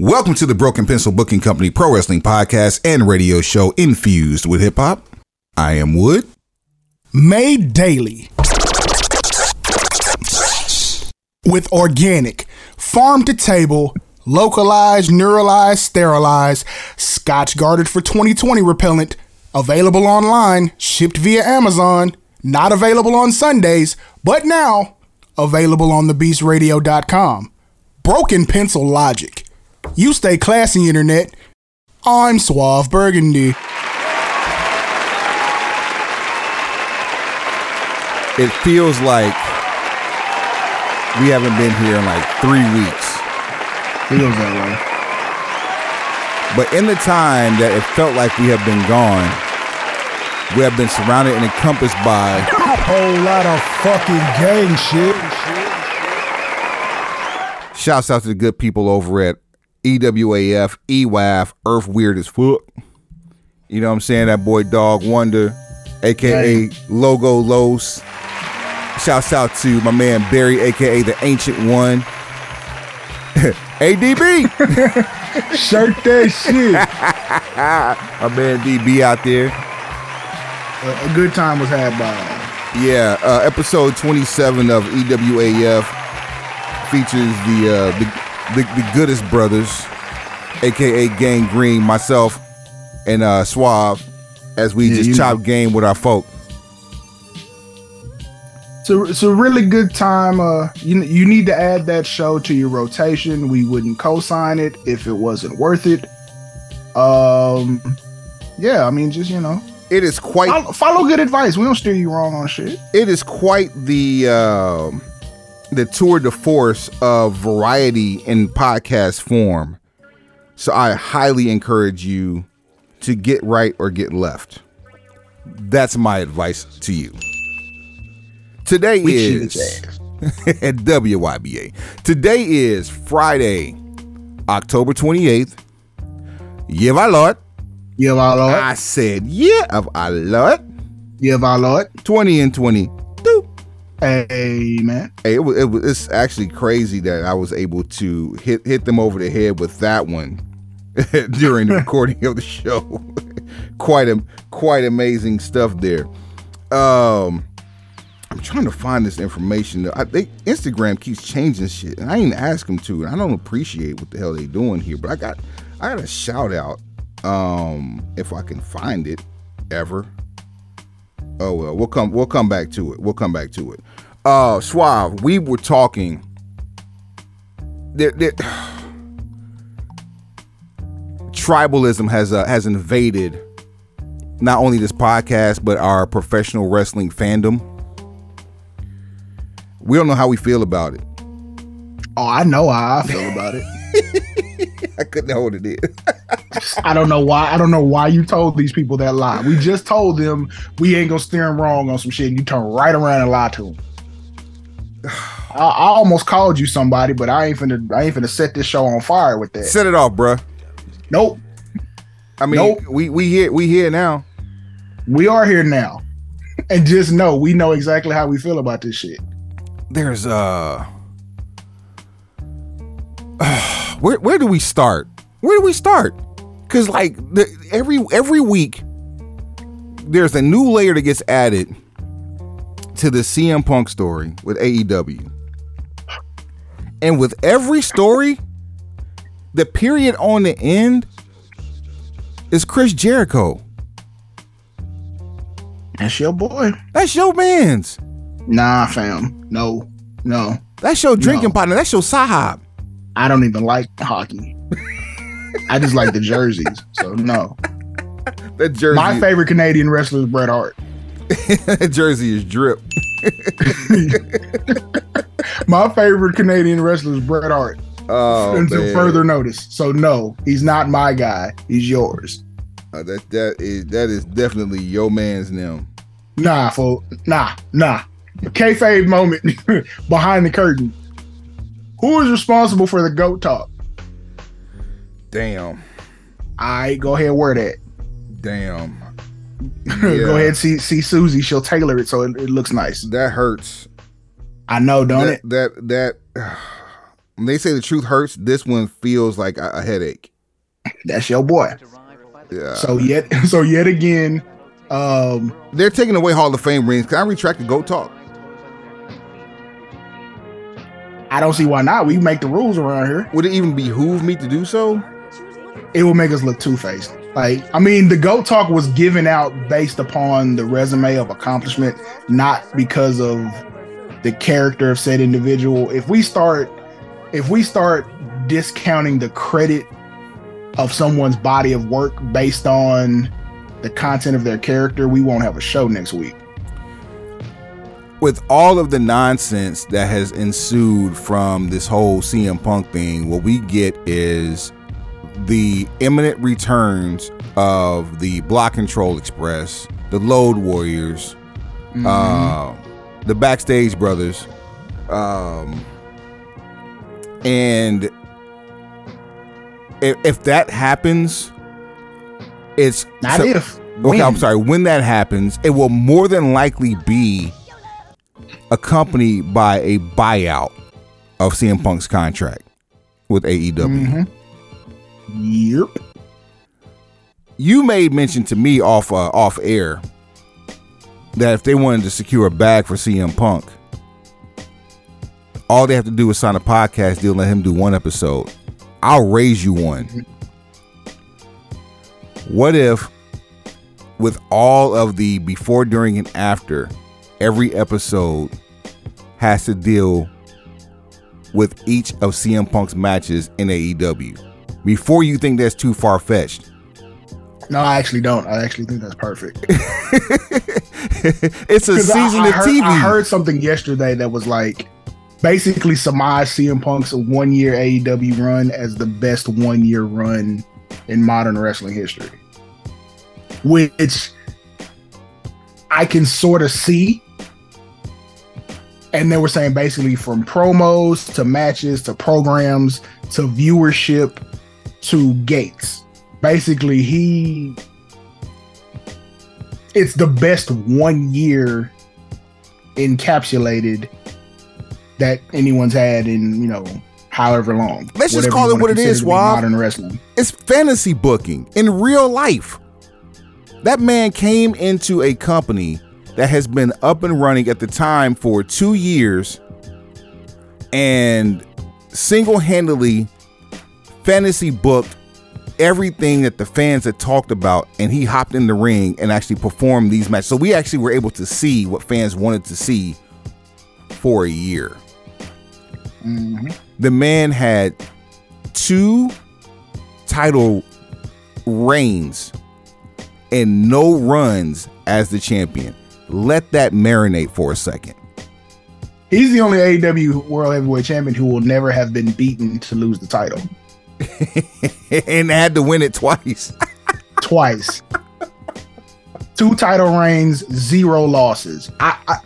Welcome to the Broken Pencil Booking Company Pro Wrestling Podcast and radio show infused with hip hop. I am Wood. Made daily with organic, farm to table, localized, neuralized, sterilized, scotch guarded for 2020 repellent, available online, shipped via Amazon, not available on Sundays, but now available on thebeastradio.com. Broken pencil logic. You stay classy, internet. I'm Suave Burgundy. It feels like we haven't been here in like three weeks. Feels that way. But in the time that it felt like we have been gone, we have been surrounded and encompassed by a Whole lot of fucking gang shit. shouts out to the good people over at EWAF, EWAF, Earth Weird as Fuck. You know what I'm saying? That boy Dog Wonder, aka Logo Los. Shouts out to my man Barry, aka the Ancient One. ADB, Shirt that shit. my man DB out there. a, a good time was had by. Yeah, uh, episode 27 of EWAF features the uh, the, the the goodest brothers, aka Gang Green, myself, and uh, Suave, as we Yeah, just you chop game with our folk. It's a, it's a really good time. Uh, you you need to add that show to your rotation. We wouldn't co-sign it if it wasn't worth it. Um, yeah, I mean, just you know, It is quite follow, follow good advice. We don't steer you wrong on shit. it is quite the um the tour de force of variety in podcast form. So I highly encourage you to get right or get left. That's my advice to you. Today We is at WYBA. Today is Friday, October 28th. Yeah, my lord. Yeah, my lord. I said, yeah, of our lord. Yeah, my lord. 20 and 20. Hey, man. Hey, it was, it was it's actually crazy that I was able to hit hit them over the head with that one during the recording of the show. quite a quite amazing stuff there. Um I'm trying to find this information. I think Instagram keeps changing shit, and I didn't ask them to. And I don't appreciate what the hell they doing here. But I got I got a shout out. Um, if I can find it ever. Oh well, we'll come we'll come back to it. We'll come back to it. Uh Suave, we were talking there, there tribalism has uh, has invaded not only this podcast but our professional wrestling fandom. We don't know how we feel about it. Oh, I know how I feel about it. I couldn't hold it in. I don't know why. I don't know why you told these people that lie. We just told them we ain't gonna steer them wrong on some shit, and you turn right around and lie to them. I, I almost called you somebody, but I ain't finna. I ain't finna set this show on fire with that. Set it off, bruh. Nope. I mean, Nope. we we here we here now. We are here now, and just know we know exactly how we feel about this shit. there's uh where where do we start? Where do we start? Cuz like the, every every week there's a new layer that gets added to the CM Punk story with AEW. And with every story the period on the end is Chris Jericho. That's your boy. That's your man's. Nah, fam. No, no. That's your drinking No. partner. That's your sahab. I don't even like hockey. I just like the jerseys. So no. That jersey, My favorite Canadian wrestler is Bret Hart. that jersey is drip. My favorite Canadian wrestler is Bret Hart. Oh, until man. further notice. So no, he's not my guy. He's yours. Uh, that that is that is definitely your man's name. Nah, fool. Nah, nah. Kayfabe moment behind the curtain. Who is responsible for the goat talk? Damn, I go ahead, wear that. damn. go Yeah. ahead, see see Susie. She'll tailor it so it, it looks nice. That hurts. I know, don't that, it? that that when they say the truth hurts, this one feels like a, a headache. That's your boy. Yeah. So yet, so yet again, um, They're taking away Hall of Fame rings. Can I retract the GOAT talk? I don't see why not. We make the rules around here. Would it even behoove me to do so? It will make us look two faced. Like, I mean, the GOAT talk was given out based upon the resume of accomplishment, not because of the character of said individual. If we start, if we start discounting the credit of someone's body of work based on the content of their character, we won't have a show next week. With all of the nonsense that has ensued from this whole CM Punk thing, what we get is the imminent returns of the Block Control Express, the Load Warriors, uh, the Backstage Brothers, um, and if, if that happens, it's Not so- if. Okay, I'm sorry. When that happens, it will more than likely be accompanied by a buyout of CM Punk's contract with AEW. Yep. You made mention to me off uh, off air that if they wanted to secure a bag for CM Punk, all they have to do is sign a podcast deal and let him do one episode. I'll raise you one. What if, with all of the before, during, and after, every episode has to deal with each of CM Punk's matches in AEW? Before you think that's too far fetched, No, I actually don't. I actually think that's perfect. it's a 'Cause I- season I, of heard, TV. I heard something yesterday that was like basically surmised CM Punk's one year AEW run as the best one year run in modern wrestling history. Which I can sort of see. And they were saying basically from promos to matches to programs to viewership to gates. Basically, he it's the best one year encapsulated that anyone's had in you know however long. Let's just call it what it is. consider is, to be Wab. Modern wrestling. it's fantasy booking in real life. That man came into a company that has been up and running at the time for two years and single handedly fantasy booked everything that the fans had talked about. And he hopped in the ring and actually performed these matches. So we actually were able to see what fans wanted to see for a year. Mm-hmm. The man had two title reigns and no runs as the champion. Let that marinate for a second. He's the only AEW World Heavyweight Champion who will never have been beaten to lose the title and had to win it twice. twice. Two title reigns, zero losses. I, I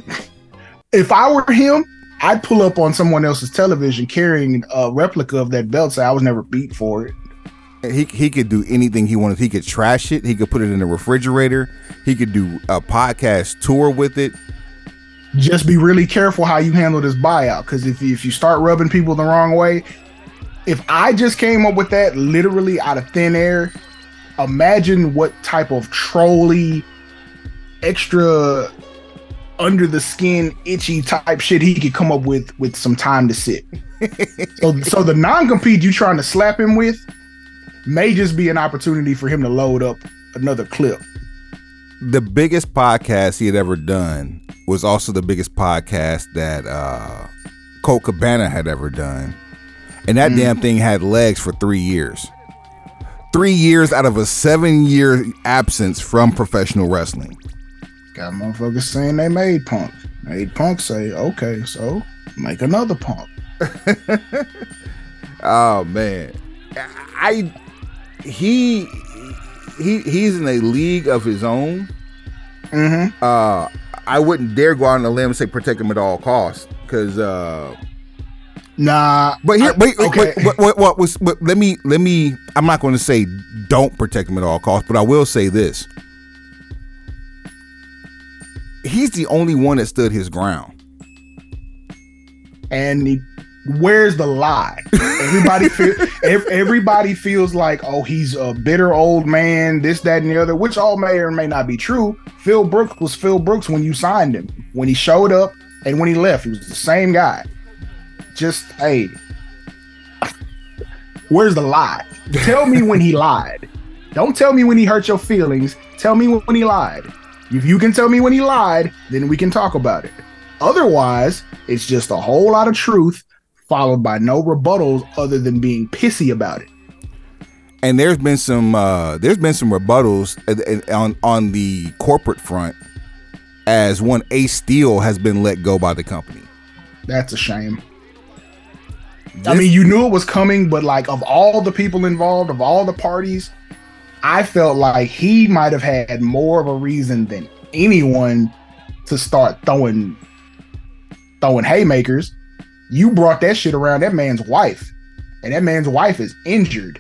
if I were him, I'd pull up on someone else's television carrying a replica of that belt. Say I was never beat for it. he he could do anything he wanted. He could trash it. He could put it in the refrigerator. He could do a podcast tour with it. just be really careful how you handle this buyout because if you, if you start rubbing people the wrong way if i just came up with that literally out of thin air imagine what type of trolly extra under the skin itchy type shit he could come up with with some time to sit so so the non-compete you trying to slap him with may just be an opportunity for him to load up another clip The biggest podcast he had ever done was also the biggest podcast that uh Colt Cabana had ever done. And that damn thing had legs for three years. Three years out of a seven year absence from professional wrestling. Got motherfuckers saying they made punk. Made punk say, okay, so make another punk. Oh man, I he he he's in a league of his own. Mm-hmm. Uh, I wouldn't dare go out on a limb and say protect him at all costs because. Uh, Nah, but here, I- wait, okay. wait, what, what, what was? What, let me let me. I'm not going to say don't protect him at all costs, but I will say this: he's the only one that stood his ground. and he where's the lie? Everybody feel, everybody feels like, oh, he's a bitter old man, this, that, and the other, which all may or may not be true. Phil Brooks was Phil Brooks when you signed him, when he showed up, and when he left, he was the same guy. Just hey, where's the lie? Tell me when he lied. Don't tell me when he hurt your feelings. Tell me when he lied. If you can tell me when he lied, then we can talk about it. Otherwise, it's just a whole lot of truth followed by no rebuttals other than being pissy about it. And there's been some uh, there's been some rebuttals on on the corporate front as one Ace Steel has been let go by the company. That's a shame. This- I mean, you knew it was coming, but like of all the people involved, of all the parties, I felt like he might have had more of a reason than anyone to start throwing throwing haymakers you brought that shit around that man's wife, and that man's wife is injured,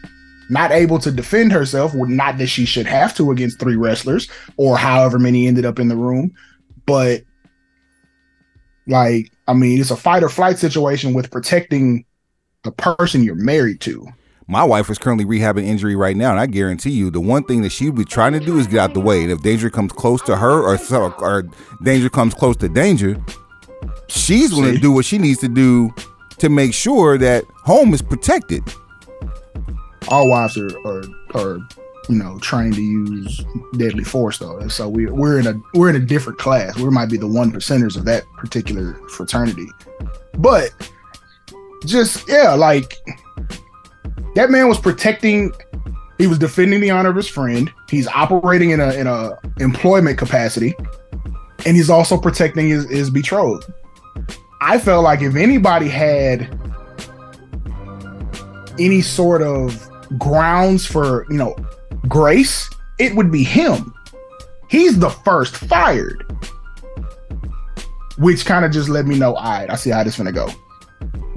not able to defend herself. Not that she should have to against three wrestlers or however many ended up in the room, but like, I mean, it's a fight or flight situation with protecting the person you're married to. My wife is currently rehabbing injury right now, and I guarantee you, the one thing that she would be trying to do is get out the way. And if danger comes close to her, or or danger comes close to danger, she's going to do what she needs to do to make sure that home is protected. All wives are, are, are you know trained to use deadly force though, and so we we're in a we're in a different class. We might be the one percenters of that particular fraternity, but just yeah, like that man was protecting. He was defending the honor of his friend. He's operating in a in a employment capacity and he's also protecting his, his betrothed. I felt like if anybody had any sort of grounds for, you know, grace, it would be him. He's the first fired. Which kind of just let me know, all right, I see how this gonna go.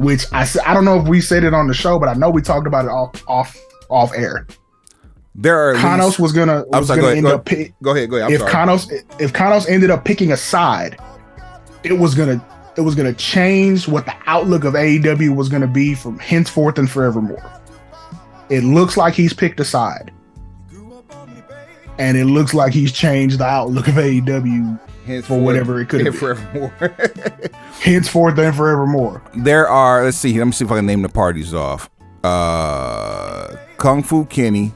Which I I don't know if we said it on the show, but I know we talked about it off off off air. There are Kanos least, was gonna was sorry, gonna go end go up. Pick, go ahead, go ahead. I'm if sorry. Kanos if Kanos ended up picking a side, it was gonna it was gonna change what the outlook of AEW was gonna be from henceforth and forevermore. It looks like he's picked a side, and it looks like he's changed the outlook of AEW henceforth, for whatever it could be. Forevermore. henceforth and forevermore. There are. Let's see. Let me see if I can name the parties off. Uh, Kung Fu Kenny.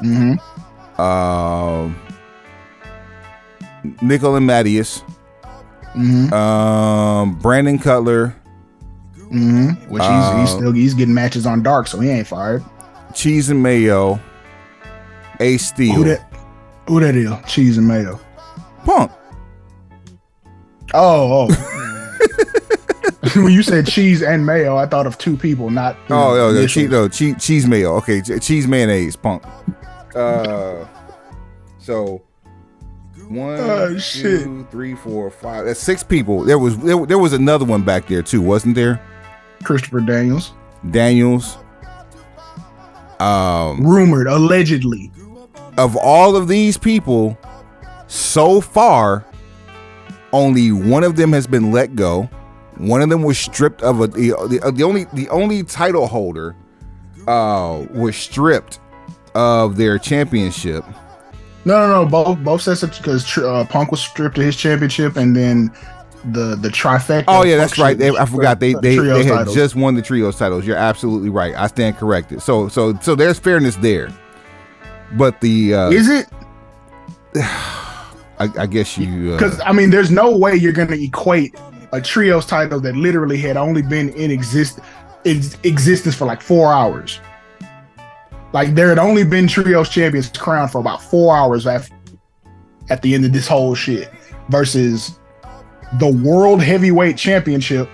Mm-hmm. Um, Nickel and Mattias. Mm-hmm. Um, Brandon Cutler. Mm-hmm. Which he's, uh, he's still he's getting matches on Dark, so he ain't fired. Cheese and mayo. Ace Steel. Who that? Who that is? Cheese and mayo. Punk. Oh, oh. when you said cheese and mayo, I thought of two people, not. Oh, know, no, cheese, no, cheese, cheese mayo. Okay, cheese mayonnaise, punk. Uh, so one, oh, two, shit. three, four, five. That's six people. There was there, there was another one back there too, wasn't there? Christopher Daniels. Daniels. Um, rumored, allegedly. Of all of these people, so far, only one of them has been let go. One of them was stripped of a the, the, the only the only title holder uh was stripped of their championship. No, no, no. Both both sets because uh, Punk was stripped of his championship, and then the the trifecta. Oh yeah, that's right. They, I forgot they they, they had titles. just won the trios titles. You're absolutely right. I stand corrected. So so so there's fairness there. But the uh, is it? I, I guess you because uh, I mean, there's no way you're gonna equate a trios title that literally had only been in exist in existence for like four hours. Like there had only been trios champions crowned for about four hours after, at the end of this whole shit versus the world heavyweight championship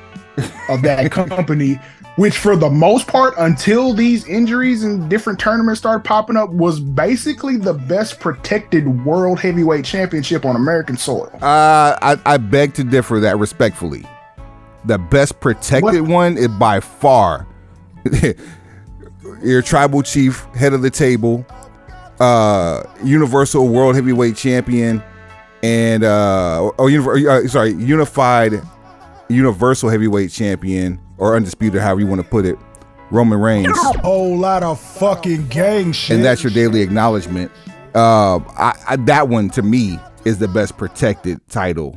of that company which for the most part until these injuries and different tournaments started popping up was basically the best protected world heavyweight championship on american soil uh, I, I beg to differ that respectfully the best protected what? one is by far your tribal chief, head of the table, uh, Universal World Heavyweight Champion, and uh, oh, uh, sorry, Unified Universal Heavyweight Champion, or undisputed, however you want to put it, Roman Reigns, A Whole lot of fucking gang shit. and that's your daily acknowledgement. Uh, I, I, that one to me is the best protected title.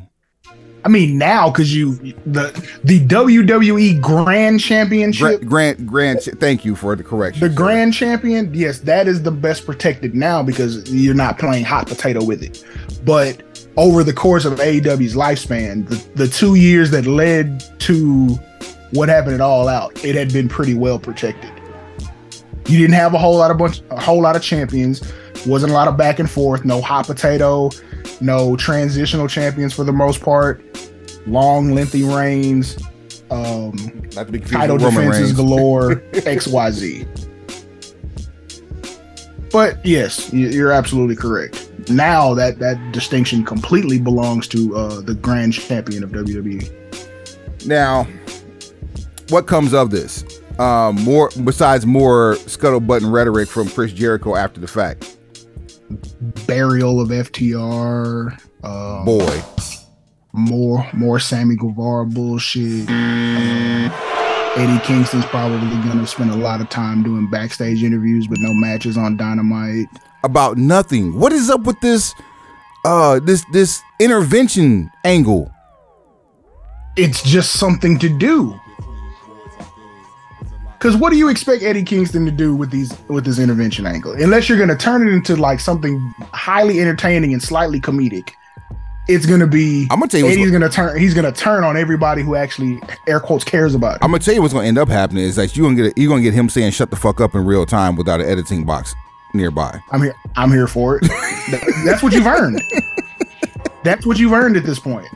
I mean, now because you the the WWE Grand Championship, Grant, Grant, thank you for the correction. the sir. Grand Champion, yes, that is the best protected now because you're not playing hot potato with it. But over the course of AEW's lifespan, the, the two years that led to what happened at All Out, it had been pretty well protected. You didn't have a whole lot of bunch, a whole lot of champions. Wasn't a lot of back and forth. No hot potato. No transitional champions for the most part. Long, lengthy reigns. Um, Not to be confused title defenses Reigns. galore, XYZ. But yes, you're absolutely correct. Now that that distinction completely belongs to uh, the grand champion of. WWE. Now, what comes of this? Um, more besides more scuttlebutt and rhetoric from Chris Jericho after the fact. Burial of FTR. Um, Boy, more more Sammy Guevara bullshit. Um, Eddie Kingston's probably gonna spend a lot of time doing backstage interviews, but no matches on Dynamite. about nothing. What is up with this? Uh, this this intervention angle. it's just something to do. Cause what do you expect Eddie Kingston to do with these with this intervention angle? Unless you're gonna turn it into like something highly entertaining and slightly comedic, it's gonna be I'm gonna tell you Eddie's gonna turn he's gonna turn on everybody who actually air quotes cares about it. I'm gonna tell you what's gonna end up happening is that you gonna get you gonna get him saying "shut the fuck up" in real time without an editing box nearby. I'm here I'm here for it. That's what you've earned. That's what you've earned at this point.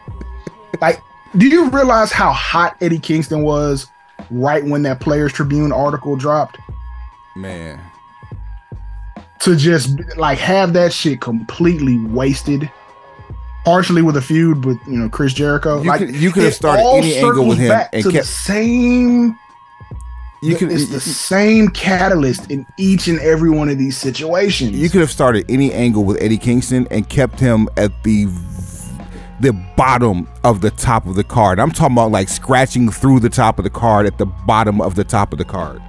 Like, do you realize how hot Eddie Kingston was right when that Players Tribune article dropped? Man, to just like have that shit completely wasted, partially with a feud with you know Chris Jericho. You like could- you could have started any angle with him and to the kept- same. you could it's the same catalyst in each and every one of these situations. you could have started any angle with Eddie Kingston and kept him at the the bottom of the top of the card. I'm talking about like scratching through the top of the card at the bottom of the top of the card.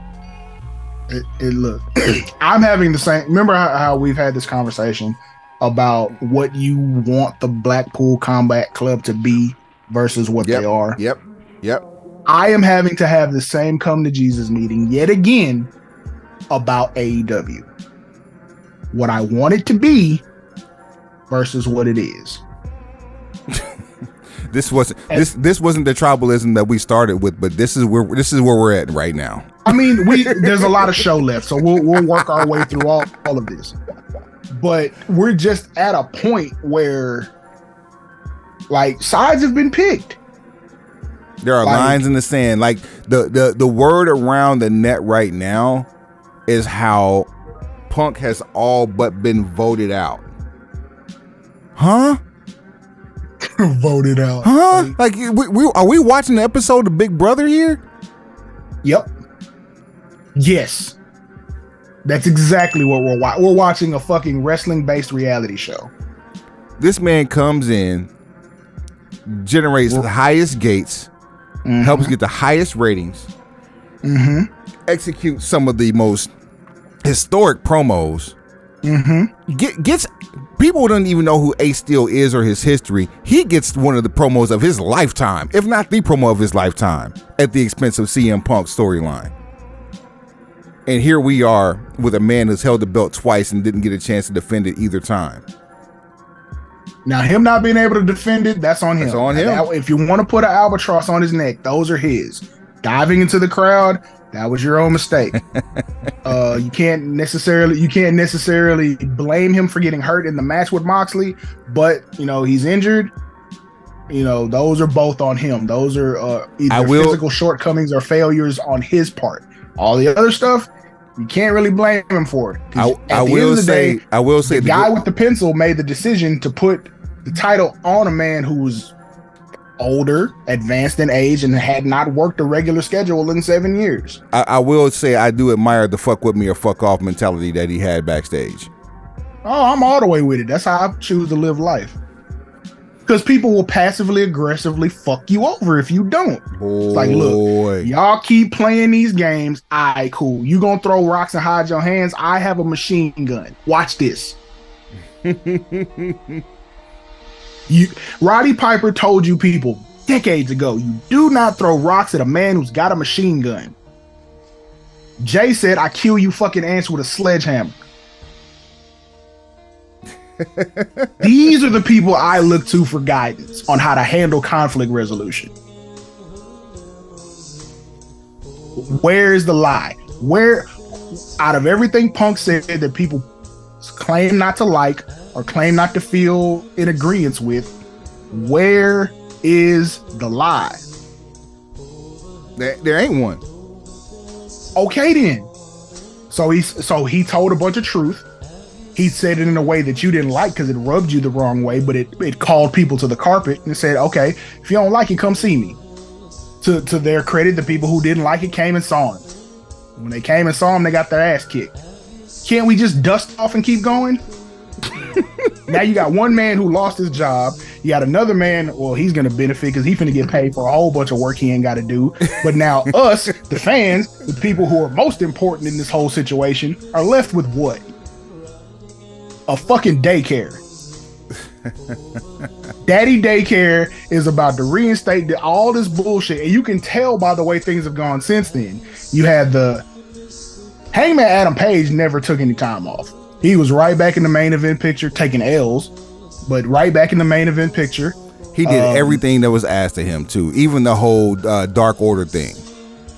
it, it look. I'm having the same. Remember how, how we've had this conversation about what you want the Blackpool Combat Club to be versus what Yep. they are. Yep. Yep. I am having to have the same come to Jesus meeting yet again about AEW. What I want it to be versus what it is. This wasn't this this wasn't the tribalism that we started with, but this is where this is where we're at right now. I mean, we there's a lot of show left, so we'll we'll work our way through all, all of this. But we're just at a point where like sides have been picked. There are Like- lines in the sand. Like the the the word around the net right now is how Punk has all but been voted out. Huh? Voted out. Huh? Like we, we are we watching the episode of Big Brother here? Yep. Yes. That's exactly what we're watching. We're watching a fucking wrestling based reality show. This man comes in, generates the highest gates, helps get the highest ratings, Mm-hmm. executes some of the most historic promos. Mm-hmm. Get, gets people don't even know who Ace Steel is or his history. He gets one of the promos of his lifetime, if not the promo of his lifetime, at the expense of CM Punk's storyline. And here we are with a man who's held the belt twice and didn't get a chance to defend it either time. Now him not being able to defend it, that's on him. That's on him. If you want to put an albatross on his neck, those are his. Diving into the crowd, that was your own mistake. uh, you can't necessarily you can't necessarily blame him for getting hurt in the match with Moxley, but you know he's injured. You know those are both on him. Those are uh, either will- physical shortcomings or failures on his part. All the other stuff, you can't really blame him for it. I, at I the end will of the say, day, I will say, the the guy good- with the pencil made the decision to put the title on a man who was older, advanced in age, and had not worked a regular schedule in seven years. I, I will say, I do admire the fuck with me or fuck off mentality that he had backstage. Oh, I'm all the way with it. That's how I choose to live life. Because people will passively aggressively fuck you over if you don't. It's like, look, y'all keep playing these games. I right, cool. You gonna throw rocks and hide your hands? I have a machine gun. Watch this. you Roddy Piper told you people decades ago, you do not throw rocks at a man who's got a machine gun. Jay said, I kill you fucking ants with a sledgehammer. These are the people I look to for guidance on how to handle conflict resolution. Where is the lie? Where, out of everything Punk said that people claim not to like or claim not to feel in agreement with, where is the lie? There, there ain't one. Okay then. So he's so he told a bunch of truth he said it in a way that you didn't like because it rubbed you the wrong way, but it, it called people to the carpet and said, okay, if you don't like it, come see me. To, to their credit, the people who didn't like it came and saw him. When they came and saw him, they got their ass kicked. Can't we just dust off and keep going? Now you got one man who lost his job. You got another man. Well, he's gonna benefit because he's gonna get paid for a whole bunch of work he ain't got to do. But now us, the fans, the people who are most important in this whole situation, are left with what? a fucking daycare. Daddy daycare is about to reinstate the, all this bullshit, and you can tell by the way things have gone since then. You had the Hangman Adam Page never took any time off. He was right back in the main event picture, taking L's, but right back in the main event picture. He did um, everything that was asked of him too, even the whole uh, Dark Order thing.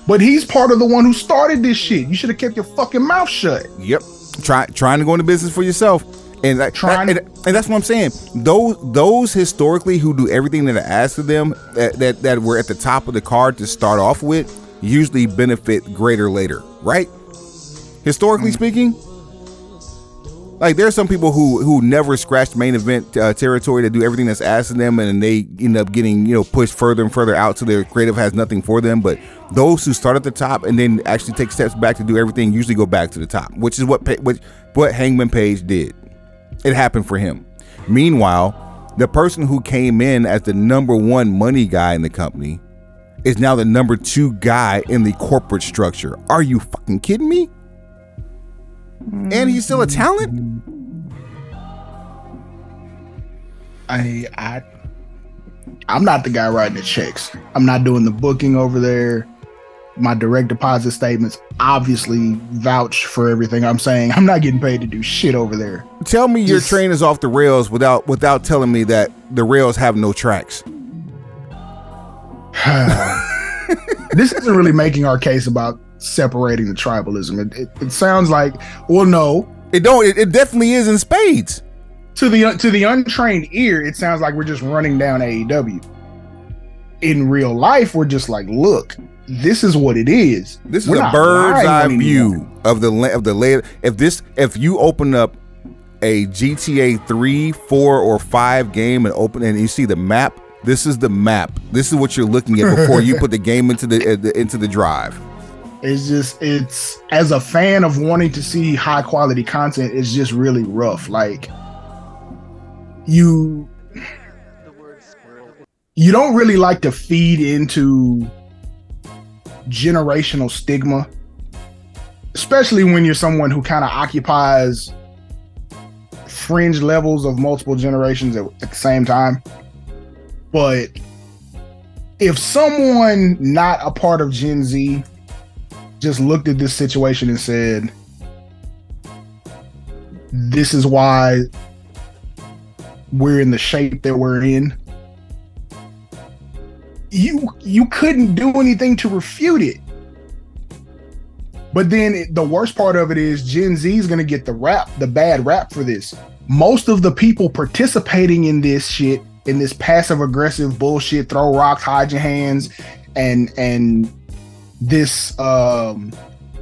But he's part of the one who started this shit. You should have kept your fucking mouth shut. Yep. Try trying to go into business for yourself. And, like, Trying and, and, that's what I'm saying. Those those historically who do everything that I ask of them that, that that were at the top of the card to start off with usually benefit greater later, right? Historically mm. speaking, like there are some people who who never scratched main event uh, territory to do everything that's asked of them, and they end up getting you know pushed further and further out, so their creative has nothing for them. But those who start at the top and then actually take steps back to do everything usually go back to the top, which is what what what Hangman Page did. It happened for him. Meanwhile, the person who came in as the number one money guy in the company is now the number two guy in the corporate structure. Are you fucking kidding me? And he's still a talent? I I I'm not the guy writing the checks. I'm not doing the booking over there my direct deposit statements obviously vouch for everything I'm saying. I'm not getting paid to do shit over there. Tell me Just, your train is off the rails without without telling me that the rails have no tracks. this isn't really making our case about separating the tribalism. It, it, it sounds like, well, no, it don't. It, it definitely is in spades. To the to the untrained ear, it sounds like we're just running down AEW. In real life, we're just like, look, this is what it is. This is We're a bird's eye view of the of the layer. If this, if you open up a GTA three, four, or five game and open and you see the map, this is the map. This is what you're looking at before you put the game into uh, the into the drive. It's just it's as a fan of wanting to see high quality content, it's just really rough. Like you you don't really like to feed into generational stigma, especially when you're someone who kind of occupies fringe levels of multiple generations at, at the same time. But if someone not a part of Gen Z just looked at this situation and said, This is why we're in the shape that we're in, you you couldn't do anything to refute it. But then it, the worst part of it is Gen Z is going to get the rap, the bad rap for this. Most of the people participating in this shit, in this passive aggressive bullshit, throw rocks, hide your hands, and and this um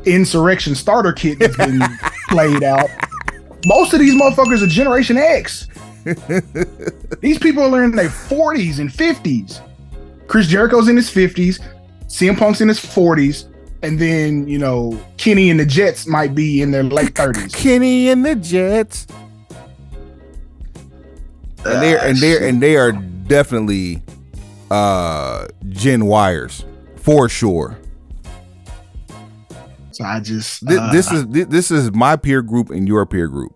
insurrection starter kit that's been played out. Most of these motherfuckers are Generation X. these people are in their 40s and 50s. Chris Jericho's in his 50s, CM Punk's in his 40s, and then, you know, Kenny and the Jets might be in their late 30s. Kenny and the Jets. And they and they and they are definitely uh Gen Y-ers for sure. So I just Thi- uh, this is thi- this is my peer group and your peer group,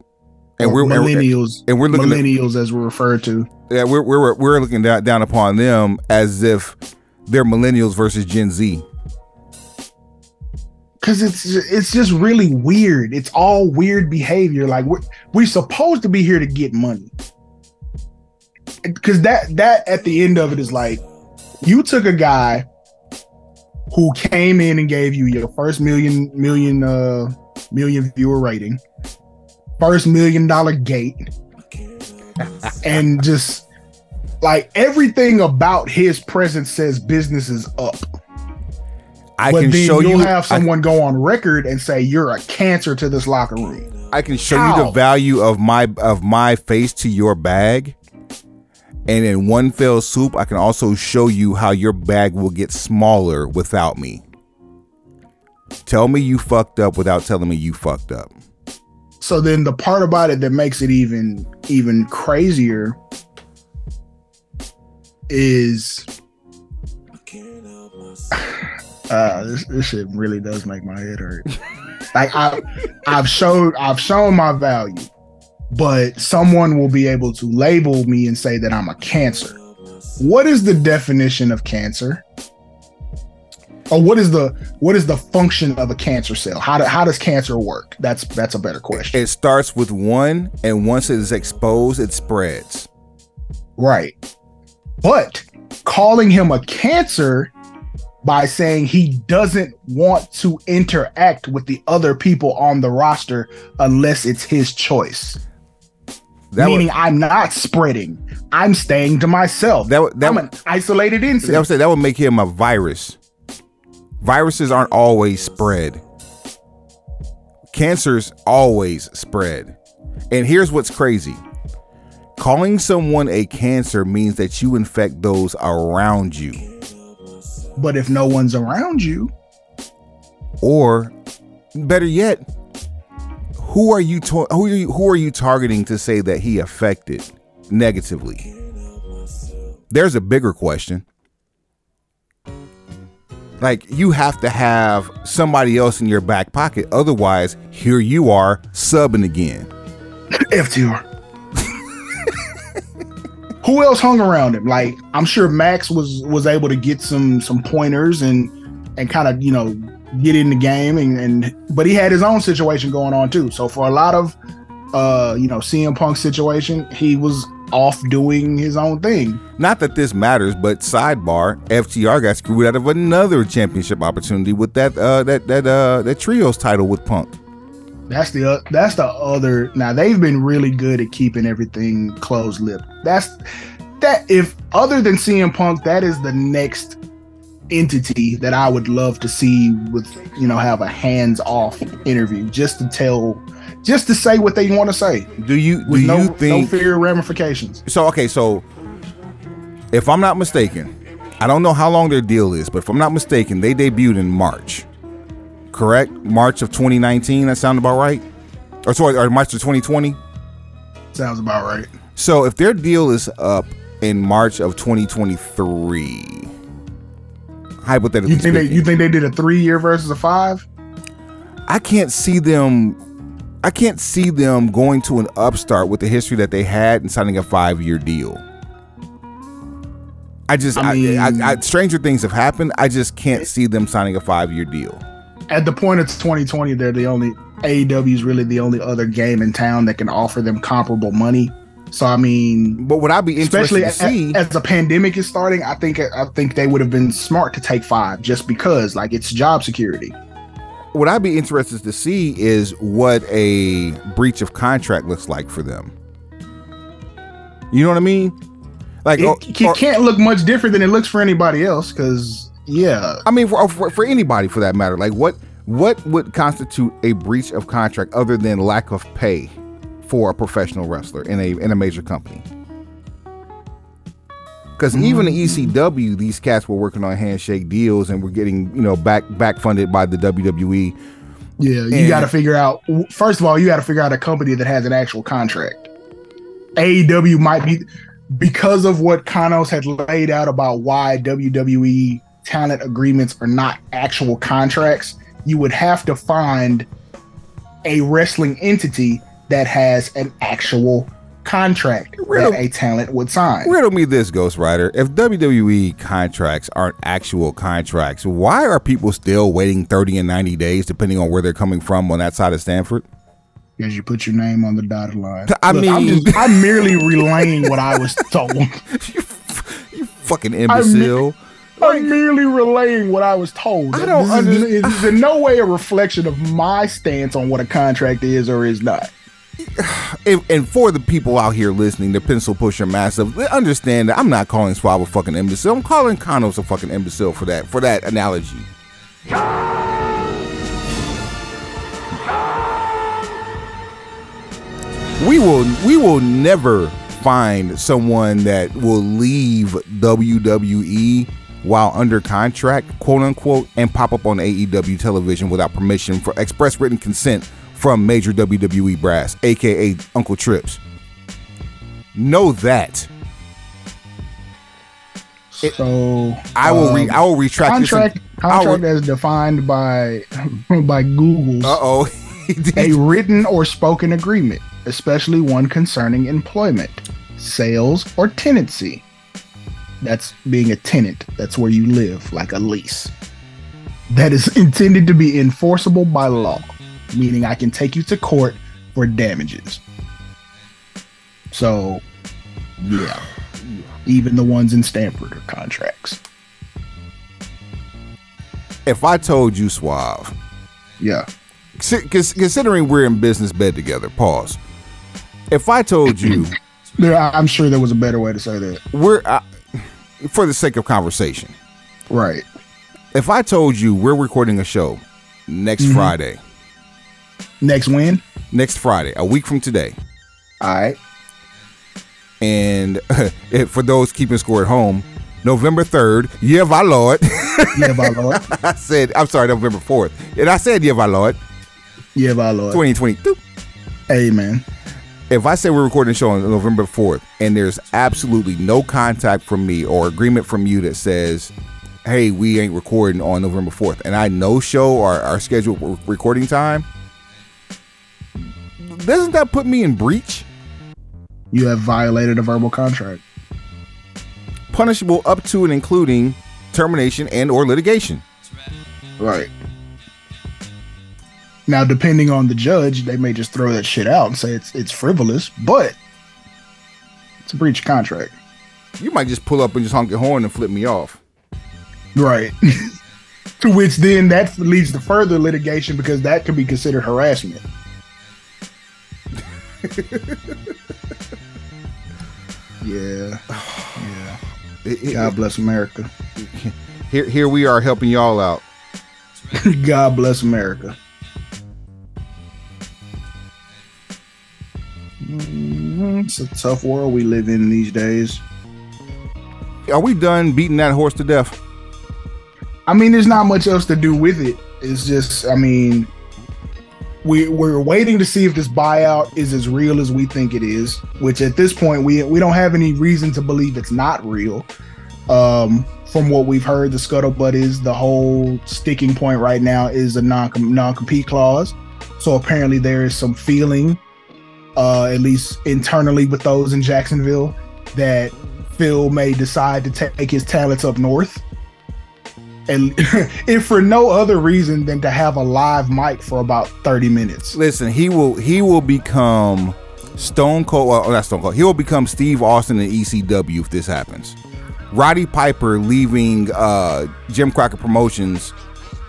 and we're millennials and we're looking at- millennials as we're referred to. yeah, we're we're we're looking down, down upon them as if they're millennials versus Gen Z. Cause it's it's just really weird. It's all weird behavior. Like we're we're supposed to be here to get money. Cause that that at the end of it is like you took a guy who came in and gave you your first million million uh million viewer rating, first million dollar gate, and just like everything about his presence says business is up I but can then show you'll you. have I, someone go on record and say you're a cancer to this locker room. I can show you the value of my of my face to your bag, and in one fell swoop, I can also show you how your bag will get smaller without me. Tell me you fucked up without telling me you fucked up. So then the part about it that makes it even even crazier is uh this, this shit really does make my head hurt. like I I've showed I've shown my value, but someone will be able to label me and say that I'm a cancer. What is the definition of cancer? Or what is the what is the function of a cancer cell? How do, how does cancer work? That's that's a better question. It starts with one, and once it is exposed, it spreads. Right. But calling him a cancer by saying he doesn't want to interact with the other people on the roster unless it's his choice. That Meaning would, I'm not spreading. I'm staying to myself. that would, that, I'm an isolated that would say that would make him a virus. Viruses aren't always spread. Cancers always spread. And here's what's crazy. Calling someone a cancer means that you infect those around you. But if no one's around you, Or better yet, who are you who are you who are you targeting to say that he affected negatively? There's a bigger question. Like you have to have somebody else in your back pocket otherwise here you are subbing again. FTR. Who else hung around him? Like I'm sure Max was was able to get some some pointers and and kind of you know get in the game and, and but he had his own situation going on too. So for a lot of uh you know CM Punk situation, he was off doing his own thing. Not that this matters, but sidebar, FTR got screwed out of another championship opportunity with that uh that that uh that trios title with Punk. That's the uh, that's the other. Now they've been really good at keeping everything closed lip. That's that. If other than CM Punk, that is the next entity that I would love to see with you know have a hands off interview just to tell, just to say what they want to say Do you do no you no think fear of ramifications. so okay so if i'm not mistaken i don't know how long their deal is but if i'm not mistaken they debuted in march correct march of 2019 that sound about right or sorry or march of 2020 Sounds about right. so if their deal is up in march of 2023 hypothetically You think they you think they did a three year versus a five? i can't see them i can't see them going to an upstart with the history that they had and signing a five-year deal I just, I I mean- I, I, stranger things have happened. I just can't see them signing a five-year deal. At the point of 2020, they're the only AEW is really the only other game in town that can offer them comparable money. So I mean, But what I'd be especially to see, as the pandemic is starting, I think I think they would have been smart to take five just because like it's job security. what I'd be interested to see is what a breach of contract looks like for them. You know what I mean? Like, It, or- it can't look much different than it looks for anybody else because yeah, I mean, for, for, for anybody for that matter, like what what would constitute a breach of contract other than lack of pay for a professional wrestler in a in a major company? Because even mm-hmm. the ECW, these cats were working on handshake deals and were getting you know back back funded by the. WWE. yeah, you got to figure out. First of all, you got to figure out a company that has an actual contract. AEW might be because of what Kanos had laid out about why WWE talent agreements are not actual contracts, you would have to find a wrestling entity that has an actual contract Riddle- that a talent would sign. Riddle me this, Ghost Rider. If WWE contracts aren't actual contracts, why are people still waiting 30 and 90 days, depending on where they're coming from on that side of Stamford? Because you put your name on the dotted line. I I'm, mean- just- I'm merely relaying what I was told. You fucking imbecile. I'm merely relaying what I was told. I don't this is, under- this is in no way a reflection of my stance on what a contract is or is not. And, and for the people out here listening, the pencil pusher massive, understand that I'm not calling Suave a fucking imbecile. I'm calling Connors a fucking imbecile for that for that analogy. We will we will never find someone that will leave WWE while under contract, quote unquote, and pop up on AEW television without permission for express written consent from major WWE brass, aka Uncle Trips. Know that. So I will re- um, I will retract contract this. Will- contract as defined by by Google Uh oh. a written or spoken agreement, especially one concerning employment, sales, or tenancy. That's being a tenant. That's where you live, like a lease. That is intended to be enforceable by law, meaning I can take you to court for damages. So, yeah, even the ones in Stamford are contracts. if I told you, Suave, Yeah. considering we're in business bed together, pause. If I told you There, I'm sure there was a better way to say that. we're, uh, for the sake of conversation, Right. if I told you we're recording a show next Friday, Next win. next Friday, a week from today, All right. and for those keeping score at home, November 3rd, yeah, my lord. Yeah, my lord. I said, I'm sorry, November 4th. And I said, yeah, my lord, Yeah, my lord. 2022. Amen. If I say we're recording a show on November 4th and there's absolutely no contact from me or agreement from you that says, hey, we ain't recording on November 4th, and I no show our, our scheduled recording time, doesn't that put me in breach? You have violated a verbal contract. Punishable up to and including termination and or litigation. Right. Now, depending on the judge, they may just throw that shit out and say it's it's frivolous, but it's a breach of contract. You might just pull up and just honk your horn and flip me off. Right. to which then that leads to further litigation because that could be considered harassment. yeah. Yeah. It- it- God bless America. here, here we are helping y'all out. God bless America. Mhm, It's a tough world we live in these days. Are we done beating that horse to death? I mean, there's not much else to do with it. It's just, I mean, we we're waiting to see if this buyout is as real as we think it is. Which at this point, we we don't have any reason to believe it's not real. Um, from what we've heard, the scuttlebutt is the whole sticking point right now is a non non compete clause. So apparently, there is some feeling, uh, at least internally with those in Jacksonville, that Phil may decide to take his talents up north and if for no other reason than to have a live mic for about 30 minutes. Listen, he will he will become Stone Cold. Well, not Stone Cold. He will become Steve Austin in ECW if this happens. Roddy Piper leaving uh, Jim Crockett Promotions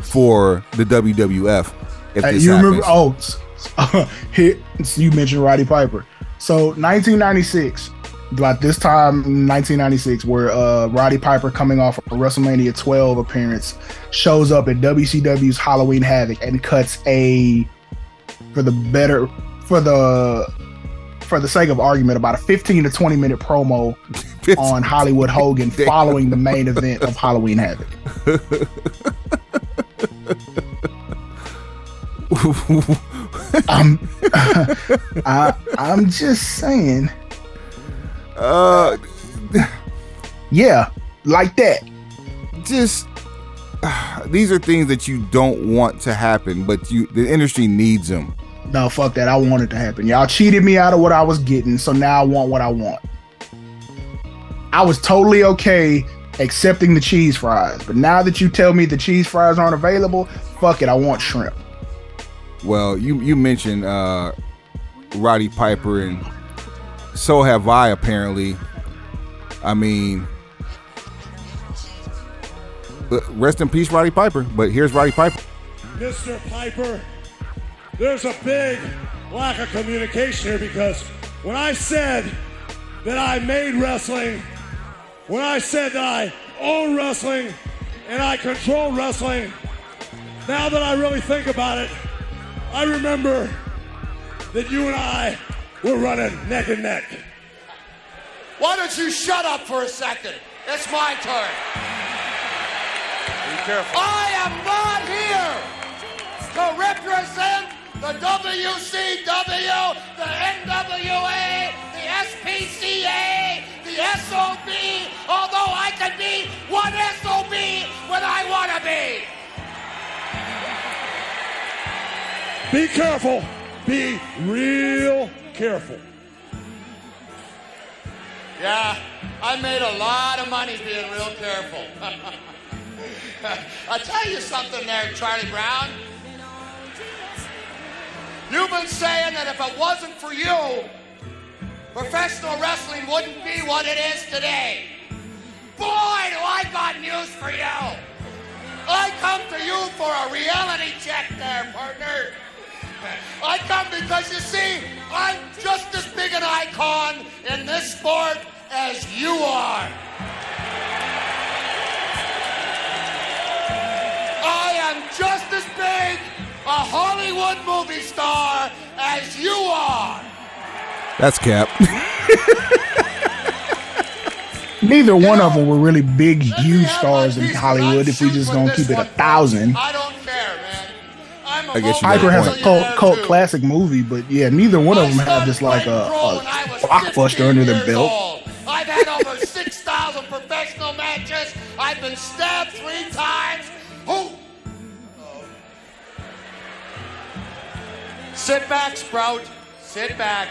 for the WWF. If Uh, this you happens, remember? Oh, you mentioned Roddy Piper. So 1996, about this time, 1996, where uh, Roddy Piper, coming off a WrestleMania 12 appearance, shows up at WCW's Halloween Havoc and cuts a, for the better, for the, for the sake of argument, about a 15 to 20 minute promo on Hollywood Hogan following the main event of Halloween Havoc. I'm I, I'm just saying. Uh, Yeah, like that. just these are things that you don't want to happen, but you the industry needs them. No, fuck that. I want it to happen. Y'all cheated me out of what I was getting, so now I want what I want. I was totally okay accepting the cheese fries, but now that you tell me the cheese fries aren't available, fuck it. I want shrimp. Well, you you mentioned uh, Roddy Piper, and so have I. Apparently, I mean, uh, rest in peace, Roddy Piper. But here's Roddy Piper. Mr. Piper, there's a big lack of communication here because when I said that I made wrestling, when I said that I own wrestling and I control wrestling, now that I really think about it, I remember that you and I were running neck and neck. Why don't you shut up for a second? It's my turn. Be careful. I am not here to represent the WCW, the NWA, the SPCA, the SOB, although I can be one SOB when I want to be. Be careful. Be real careful. Yeah, I made a lot of money being real careful. I'll tell you something there, Charlie Brown. You've been saying that if it wasn't for you, professional wrestling wouldn't be what it is today. Boy, do I got news for you. I come to you for a reality check there, partner. I come because you see, I'm just as big an icon in this sport as you are. I am just as big a Hollywood movie star as you are. That's Cap. Neither one of them were really big, huge stars in Hollywood. If we just shooting gonna keep it a thousand. I don't care, man. I'm a I guess you Piper has a cult, cult classic movie, but yeah, neither one of them have started just like a, playing pro a when I was blockbuster under their belt. I've had over 6,000 professional matches. I've been stabbed three times. Who? Sit back, Sprout. Sit back.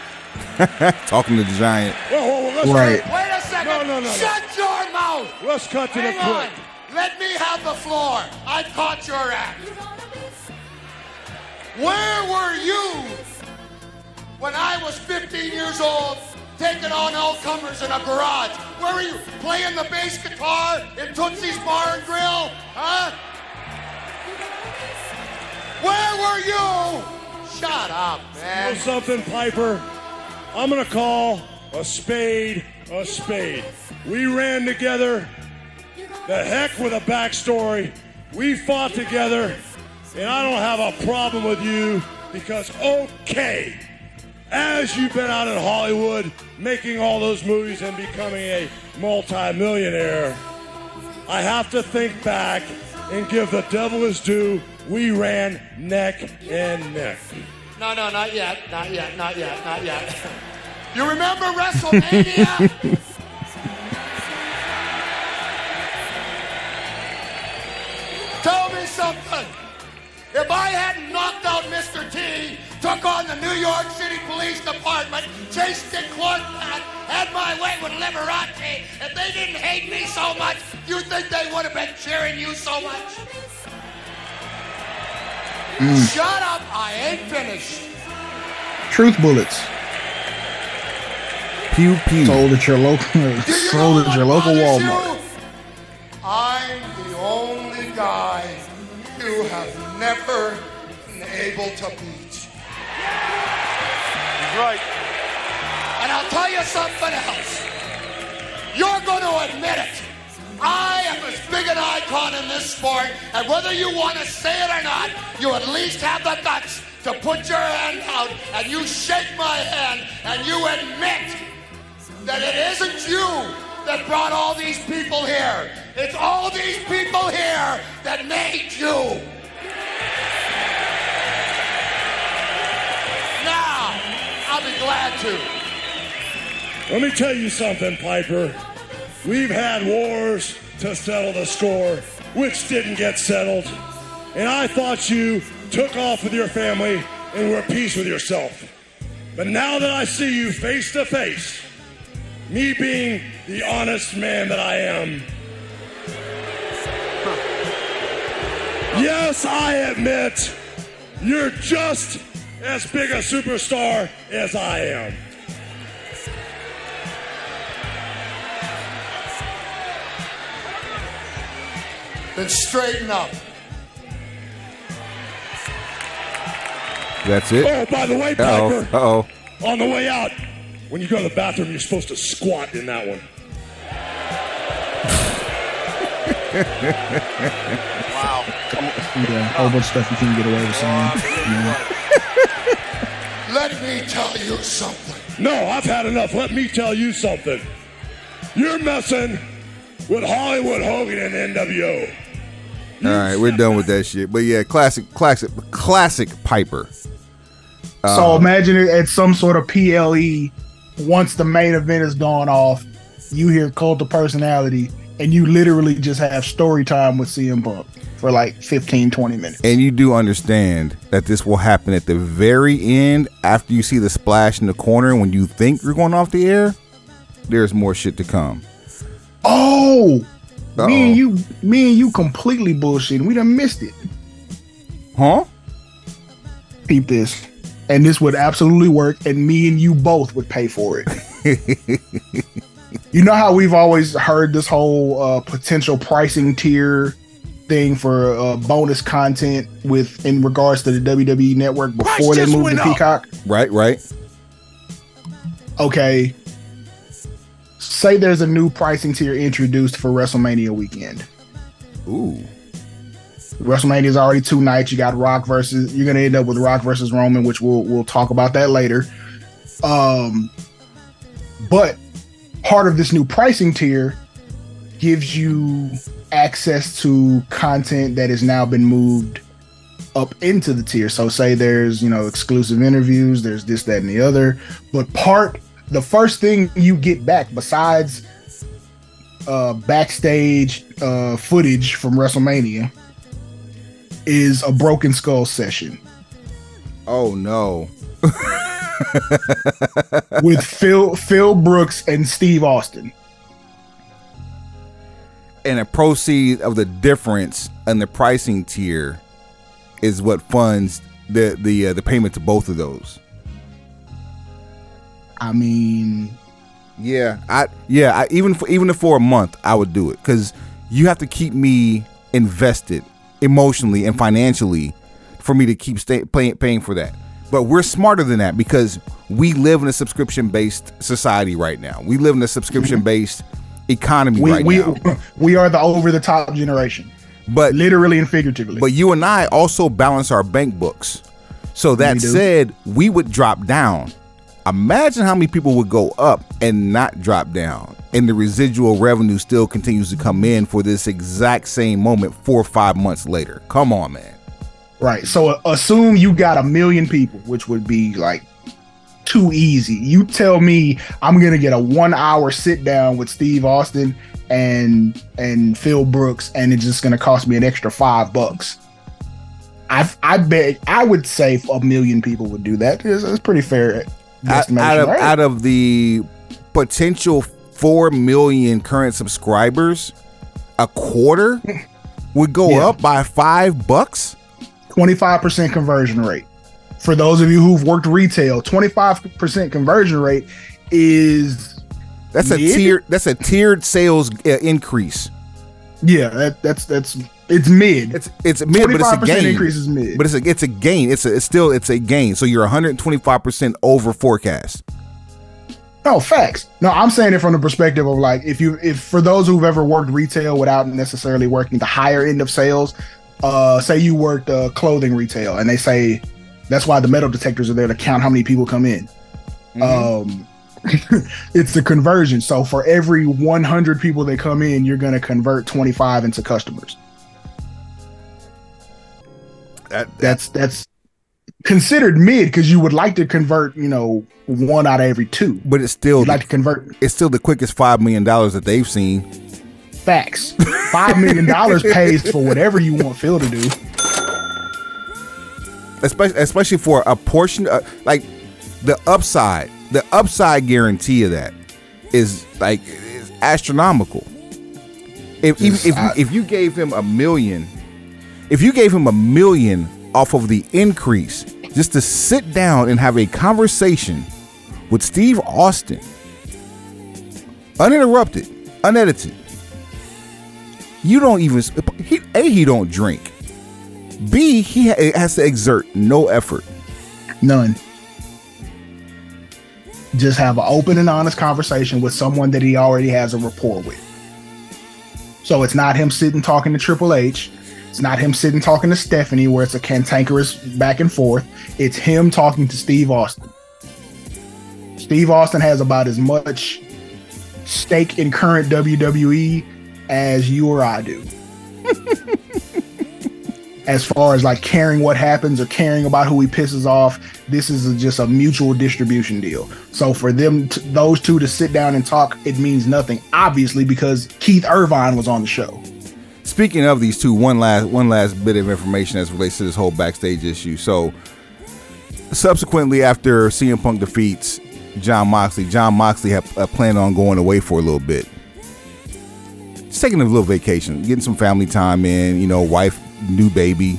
Talking to the giant. Whoa, whoa, whoa, let's Right. cut- Wait a second. No, no, no, no. Shut your mouth. Let's cut to the Hang on. quick. Let me have the floor. I've caught your act. Where were you when I was 15 years old, taking on all comers in a garage? Where were you playing the bass guitar in Tootsie's Bar and Grill? Huh? Where were you? Shut up, know man. something, Piper? I'm gonna call a spade a spade. We ran together. The heck with a backstory. We fought together, and I don't have a problem with you because okay, as you've been out in Hollywood making all those movies and becoming a multimillionaire, I have to think back and give the devil his due. We ran neck and neck. No, no, not yet. Not yet. Not yet. Not yet. You remember WrestleMania? Tell me something. If I hadn't knocked out Mr. T, took on the New York City Police Department, chased Dick Clark back, had my way with Liberace, if they didn't hate me so much, you think they would have been cheering you so much? Shut up, I ain't finished. Truth bullets Pew pew. sold at your local Do you know sold at your what local bothers Walmart. you? I'm the only guy you have never been able to beat. He's right. And I'll tell you something else. You're going to admit it. I am as big an icon in this sport, and whether you want to say it or not, you at least have the guts to put your hand out and you shake my hand and you admit that it isn't you that brought all these people here. It's all these people here that made you. Now, I'll be glad to. Let me tell you something, Piper. We've had wars to settle the score, which didn't get settled. And I thought you took off with your family and were at peace with yourself. But now that I see you face to face, me being the honest man that I am, yes, I admit you're just as big a superstar as I am. Then straighten up. That's it. Oh, by the way, Piper, oh. on the way out, when you go to the bathroom, you're supposed to squat in that one. Yeah, a whole bunch of stuff you can't get away with oh, saying. you know. Let me tell you something. No, I've had enough. Let me tell you something. You're messing with Hollywood Hogan and NWO. All right, we're done with that shit. But yeah, classic, classic, classic Piper. So um, imagine it at some sort of PLE. Once the main event is gone off, you hear Cult of Personality, and you literally just have story time with CM Punk for like 15, 20 minutes. And you do understand that this will happen at the very end after you see the splash in the corner when you think you're going off the air. There's more shit to come. Oh, Uh-oh. me and you, me and you completely bullshitting. We done missed it. Huh? Peep this. And this would absolutely work, and me and you both would pay for it. you know how we've always heard this whole uh, potential pricing tier thing for uh, bonus content with in regards to the WWE network before they just moved to up. Peacock. Right, right. Okay. Say there's a new pricing tier introduced for WrestleMania weekend. Ooh. WrestleMania is already two nights. You got Rock versus. You're gonna end up with Rock versus Roman, which we'll we'll talk about that later. Um, but part of this new pricing tier gives you access to content that has now been moved up into the tier. So say there's you know exclusive interviews, there's this, that, and the other. But part the first thing you get back besides uh backstage uh footage from WrestleMania is a broken skull session Oh no. with Phil Phil Brooks and Steve Austin. And a proceed of the difference in the pricing tier is what funds the the uh, the payment to both of those. I mean, Yeah, I yeah, I even for even if for a month I would do it cuz you have to keep me invested emotionally and financially for me to keep stay, paying paying for that. But we're smarter than that because we live in a subscription based society right now. We live in a subscription based economy we right we now. we are the over the top generation, But literally and figuratively. But you and I also balance our bank books. So that We said, we would drop down. Imagine how many people would go up and not drop down. And the residual revenue still continues to come in for this exact same moment four or five months later. Come on, man. Right. So uh, assume you got a million people, which would be like too easy. You tell me I'm gonna get a one hour sit down with Steve Austin and and Phil Brooks, and it's just gonna cost me an extra five bucks. I I bet I would say a million people would do that. It's, it's pretty fair Out, out of right? out of the potential four million current subscribers, a quarter would go Yeah. up by five bucks. 25% conversion rate. For those of you who've worked retail, 25% conversion rate is That's a Mid? tier. That's a tiered sales uh, increase. yeah, that, that's that's it's mid. It's it's mid, but it's a gain. increase is mid. But it's a it's a gain. It's a it's still it's a gain. So you're 125 percent over forecast. No facts. No, I'm saying it from the perspective of like if you if for those who've ever worked retail without necessarily working the higher end of sales, uh say you worked uh, clothing retail and they say that's why the metal detectors are there to count how many people come in. Um it's the conversion. So for every 100 people that come in, you're going to convert 25 into customers. That, That's that's considered mid because you would like to convert, you know, one out of every two. But it's still You'd like to convert it's still the quickest five million dollars that they've seen. Facts. Five million dollars pays for whatever you want Phil to do. especially especially for a portion uh, like the upside the upside guarantee of that is like is astronomical if if, I- if you gave him a million if you gave him a million off of the increase just to sit down and have a conversation with Steve Austin uninterrupted unedited you don't even he, a he don't drink B, he has to exert no effort. None. Just have an open and honest conversation with someone that he already has a rapport with. So it's not him sitting talking to Triple H. It's not him sitting talking to Stephanie, where it's a cantankerous back and forth. It's him talking to Steve Austin. Steve Austin has about as much stake in current WWE as you or I do. as far as like caring what happens or caring about who he pisses off this is a, just a mutual distribution deal so for them t- those two to sit down and talk it means nothing obviously because keith irvine was on the show Speaking of these two, one last one last bit of information as relates to this whole backstage issue. So, subsequently, after CM Punk defeats Jon Moxley, Jon Moxley had uh, planned on going away for a little bit, just taking a little vacation, getting some family time in. You know, wife, new baby.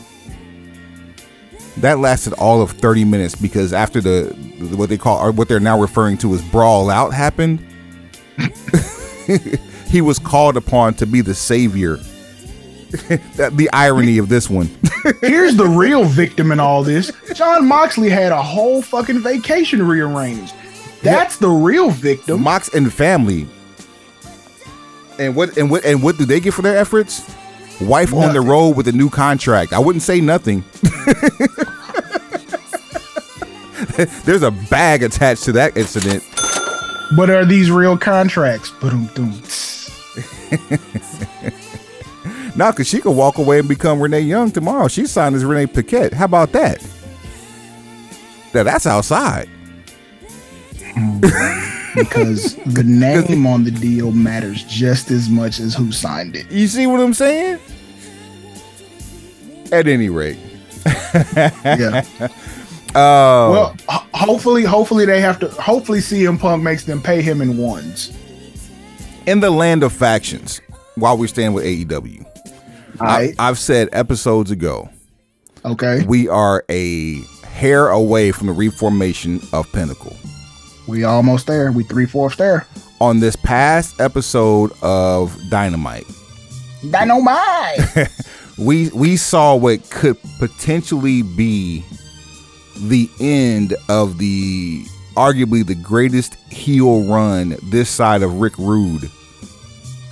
That lasted all of 30 minutes because after the what they call or what they're now referring to as brawl out happened, he was called upon to be the savior. That- the irony of this one. here's the real victim in all this jon moxley had a whole fucking vacation rearranged that's the real victim Mox and family. And what and what and what do they get for their efforts? Wife on the road with a new contract. I wouldn't say nothing. There's a bag attached to that incident. but are these real contracts. Now, cause she could walk away and become Renee Young tomorrow. She signed as Renee Paquette. How about that? Now that's outside. Oh, because the name on the deal matters just as much as who signed it You see what I'm saying? At any rate, yeah uh, Well, ho- hopefully, hopefully they have to. Hopefully, CM Punk makes them pay him in ones. in the land of factions, while we're staying with AEW, I, I've said episodes ago okay. we are a hair away from the reformation of Pinnacle. We almost there. We three fourths there. On this past episode of Dynamite, Dynamite. we we saw what could potentially be the end of the arguably the greatest heel run this side of Rick Rude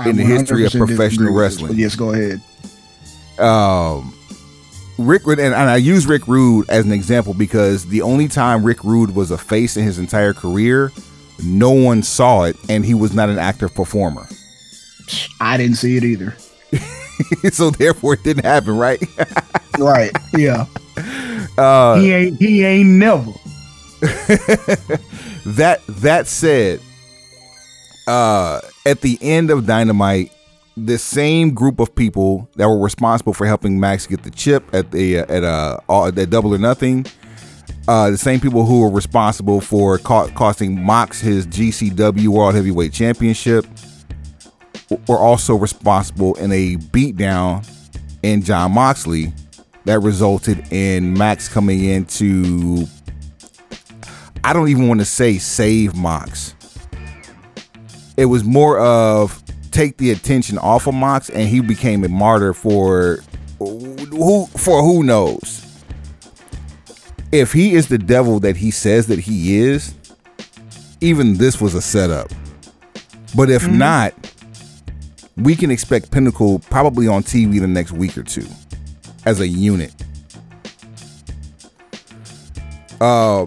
in the history of professional disagree with this, wrestling. Yes, go ahead. um Rick Rude, and, and I use Rick Rude as an example because the only time Rick Rude was a face in his entire career, no one saw it, and he was not an active performer. I didn't see it either. so therefore, it didn't happen, right? Right. Yeah. Uh, he ain't. He ain't never. that that said, uh, at the end of Dynamite, the same group of people that were responsible for helping Max get the chip at the at uh at Double or Nothing, uh, the same people who were responsible for co- costing Mox his GCW World Heavyweight Championship were also responsible in a beatdown in Jon Moxley that resulted in Max coming in to I don't even want to say save Mox. It was more of take the attention off of Mox, and he became a martyr for who for who knows. If he is the devil that he says that he is, even this was a setup. But if not, we can expect Pinnacle probably on TV the next week or two as a unit. Uh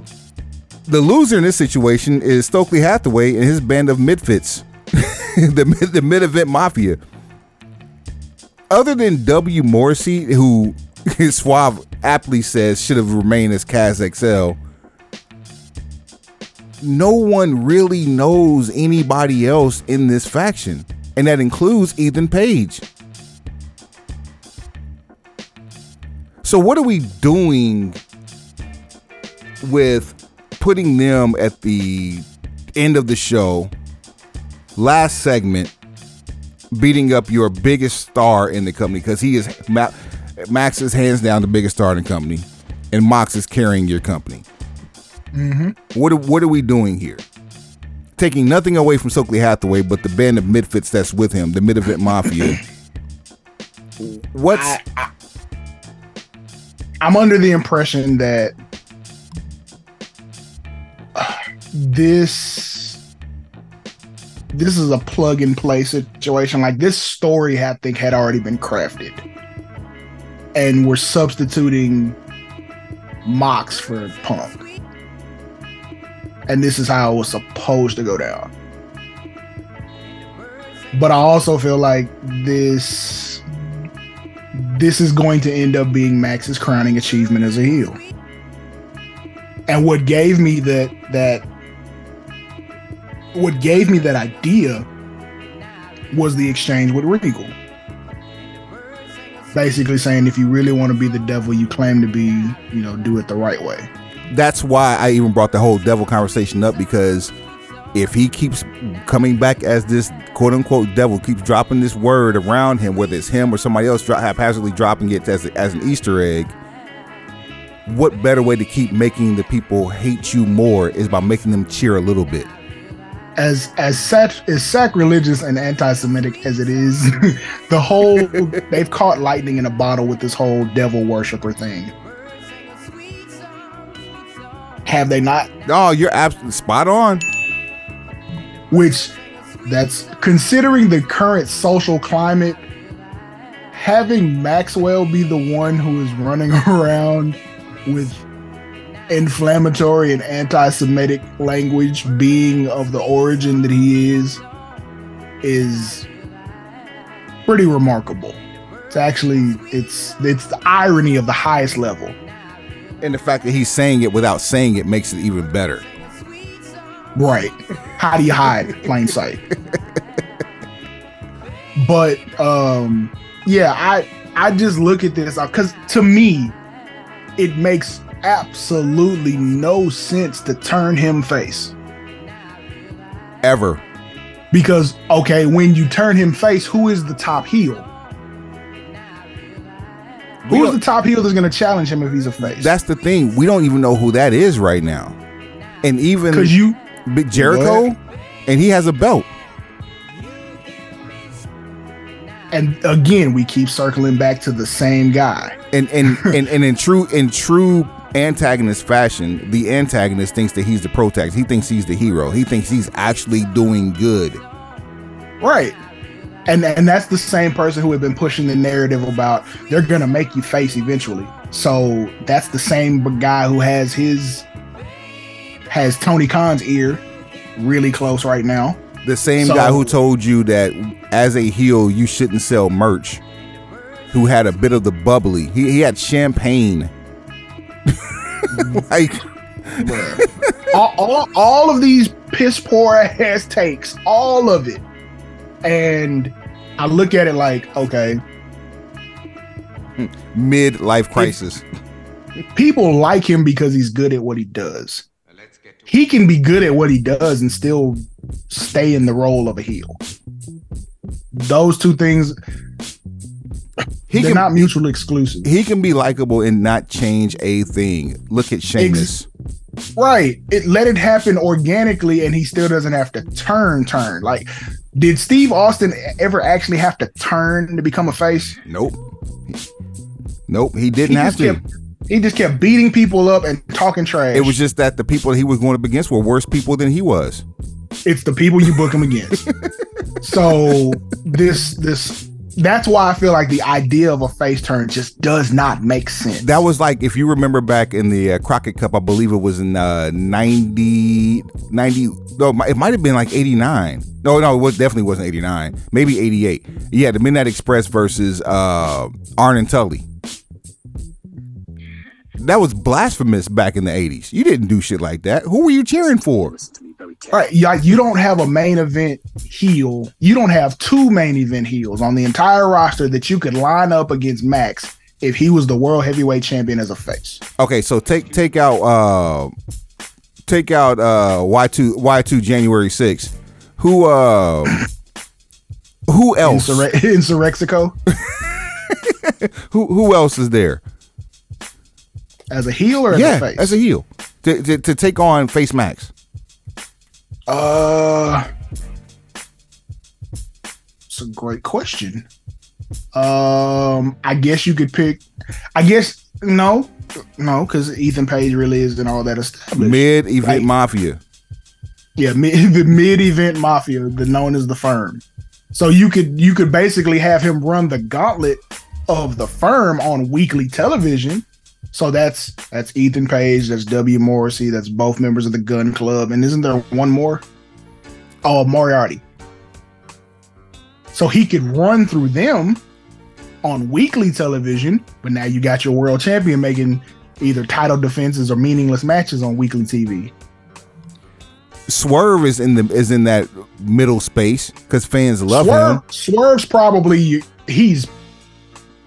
the loser in this situation is Stokely Hathaway and his band of midfits, the the mid event mafia. Other than W Morrissey, who Suave aptly says should have remained as Kaz XL. No one really knows anybody else in this faction, and that includes Ethan Page. So, what are we doing with putting them at the end of the show, last segment, beating up your biggest star in the company because he is Max is hands down the biggest star in the company, and Mox is carrying your company. Mm-hmm. What are, what are we doing here? Taking nothing away from Stokely Hathaway, but the band of midfits that's with him, the Mid Event Mafia. What's I, I, I'm under the impression that this this is a plug and play situation. Like this story, I think, had already been crafted, and we're substituting Mox for Punk, and this is how it was supposed to go down. But I also feel like this this is going to end up being Max's crowning achievement as a heel. And what gave me that that what gave me that idea was the exchange with Regal. Basically saying if you really want to be the devil you claim to be, you know, do it the right way. That's why I even brought the whole devil conversation up because if he keeps coming back as this quote unquote devil, keeps dropping this word around him, whether it's him or somebody else haphazardly dropping it as, as an Easter egg, what better way to keep making the people hate you more is by making them cheer a little bit? As as sac- as sacrilegious and anti-Semitic as it is, the whole they've caught lightning in a bottle with this whole devil worshiper thing. Have they not? Oh, you're absolutely spot on. Which that's considering the current social climate, having Maxwell be the one who is running around with inflammatory and anti-Semitic language being of the origin that he is is pretty remarkable. It's actually it's it's the irony of the highest level. And the fact that he's saying it without saying it makes it even better. Right. How do you hide plain sight? but um yeah, I I just look at this because to me, it makes absolutely no sense to turn him face. Ever. Because, okay, when you turn him face, who is the top heel? Who is the top heel that's going to challenge him if he's a face? That's the thing. We don't even know who that is right now. And even because you Jericho, what? and he has a belt. And again, we keep circling back to the same guy. And and and, and in true in true antagonist fashion, the antagonist thinks that he's the protagonist. He thinks he's the hero. He thinks he's actually doing good. Right. And and that's the same person who had been pushing the narrative about they're gonna make you face eventually. So that's the same guy who has his has Tony Khan's ear really close right now. The same so, guy who told you that as a heel you shouldn't sell merch. Who had a bit of the bubbly. He, he had champagne like all, all, all of these piss poor ass takes, all of it. And I look at it like, okay. Mid life crisis. People like him because he's good at what he does. He can be good at what he does and still stay in the role of a heel. Those two things he They're can, not mutually exclusive. He can be likable and not change a thing. Look at Sheamus. Ex- right. It let it happen organically, and he still doesn't have to turn turn. Like, did Steve Austin ever actually have to turn to become a face? Nope. Nope. He didn't he have to. Kept, he just kept beating people up and talking trash. It was just that the people he was going up against were worse people than he was. It's the people you book him against. so this this that's why I feel like the idea of a face turn just does not make sense. That was like if you remember back in the uh, Crockett Cup, I believe it was in uh, 90, 90 no, it might have been like 89. No, no, it was, definitely wasn't 89. Maybe 88. Yeah, the Midnight Express versus uh, Arn and Tully. that was blasphemous back in the '80s. You didn't do shit like that. Who were you cheering for? All right, yeah, you don't have a main event heel. You don't have two main event heels on the entire roster that you could line up against Max if he was the world heavyweight champion as a face. Okay, so take take out uh take out uh Y2 Y2 January 6th. Who uh who else? Insur- Insurrexico Who who else is there? as a heel or as yeah, a face? as a heel to, to to take on Face Max. Uh, it's a great question. Um, I guess you could pick. I guess no, no, because Ethan Page really isn't all that established. Mid event mafia. yeah, mid, the mid-event mafia, the known as the firm. So you could you could basically have him run the gauntlet of the firm on weekly television. So that's that's Ethan Page, that's W Morrissey, that's both members of the Gunn Club, and isn't there one more? Oh, Moriarty. So he could run through them on weekly television, but now you got your world champion making either title defenses or meaningless matches on weekly TV. Swerve is in the is in that middle space because fans love Swerve, him. Swerve's probably he's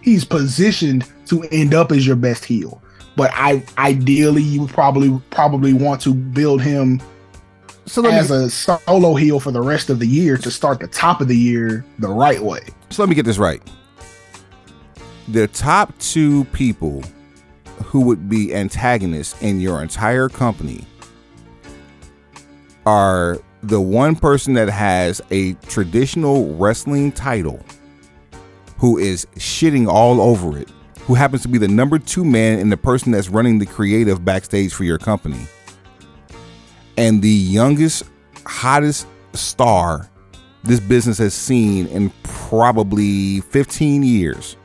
he's positioned to end up as your best heel. But I ideally you would probably probably want to build him So let as me a solo heel for the rest of the year to start the top of the year the right way. so let me get this right. The top two people who would be antagonists in your entire company are the one person that has a traditional wrestling title who is shitting all over it, who happens to be the number two man and the person that's running the creative backstage for your company, and the youngest, hottest star this business has seen in probably 15 years,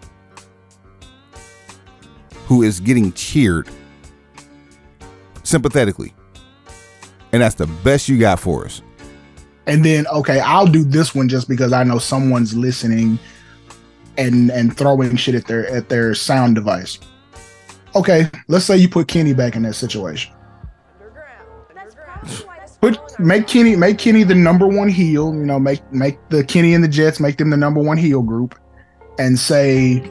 who is getting cheered sympathetically. And that's the best you got for us. And then okay, I'll do this one just because I know someone's listening and and throwing shit at their at their sound device. Okay, let's say you put Kenny back in that situation. Put make Kenny make Kenny the number one heel. You know, make make the Kenny and the Jets make them the number one heel group, and say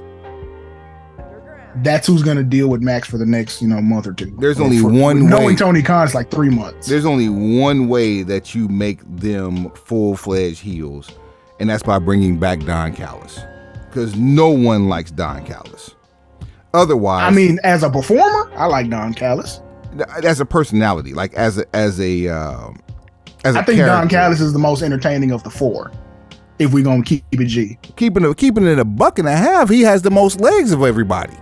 that's who's gonna deal with Max for the next you know month or two. There's only for- one Knowing way- Tony Khan's like three months. There's only one way that you make them full fledged heels, and that's by bringing back Don Callis. Because no one likes Don Callis. Otherwise, I mean, as a performer, I like Don Callis. as a personality, like as a as a um, as a I think Don character. Callis is the most entertaining of the four. If we're gonna keep it G. keeping it keeping it a buck and a half, he has the most legs of everybody.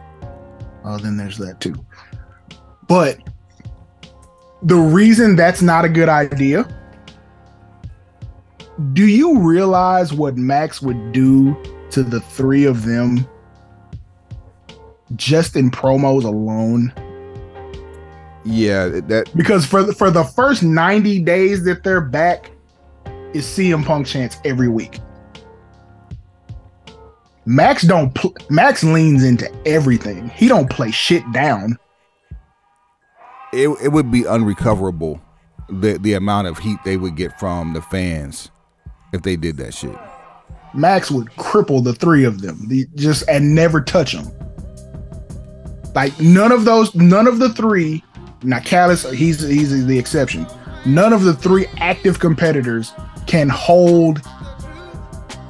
Oh, then there's that too. But the reason that's not a good idea, do you realize what Max would do to the three of them just in promos alone? Yeah, that Because for the, for the first 90 days that they're back, is CM Punk chance every week. Max don't pl- Max leans into everything. He don't play shit down. it, it would be unrecoverable the the amount of heat they would get from the fans if they did that shit. Max would cripple the three of them, the, just and never touch them. Like none of those, none of the three. Now Callis, he's he's the exception. None of the three active competitors can hold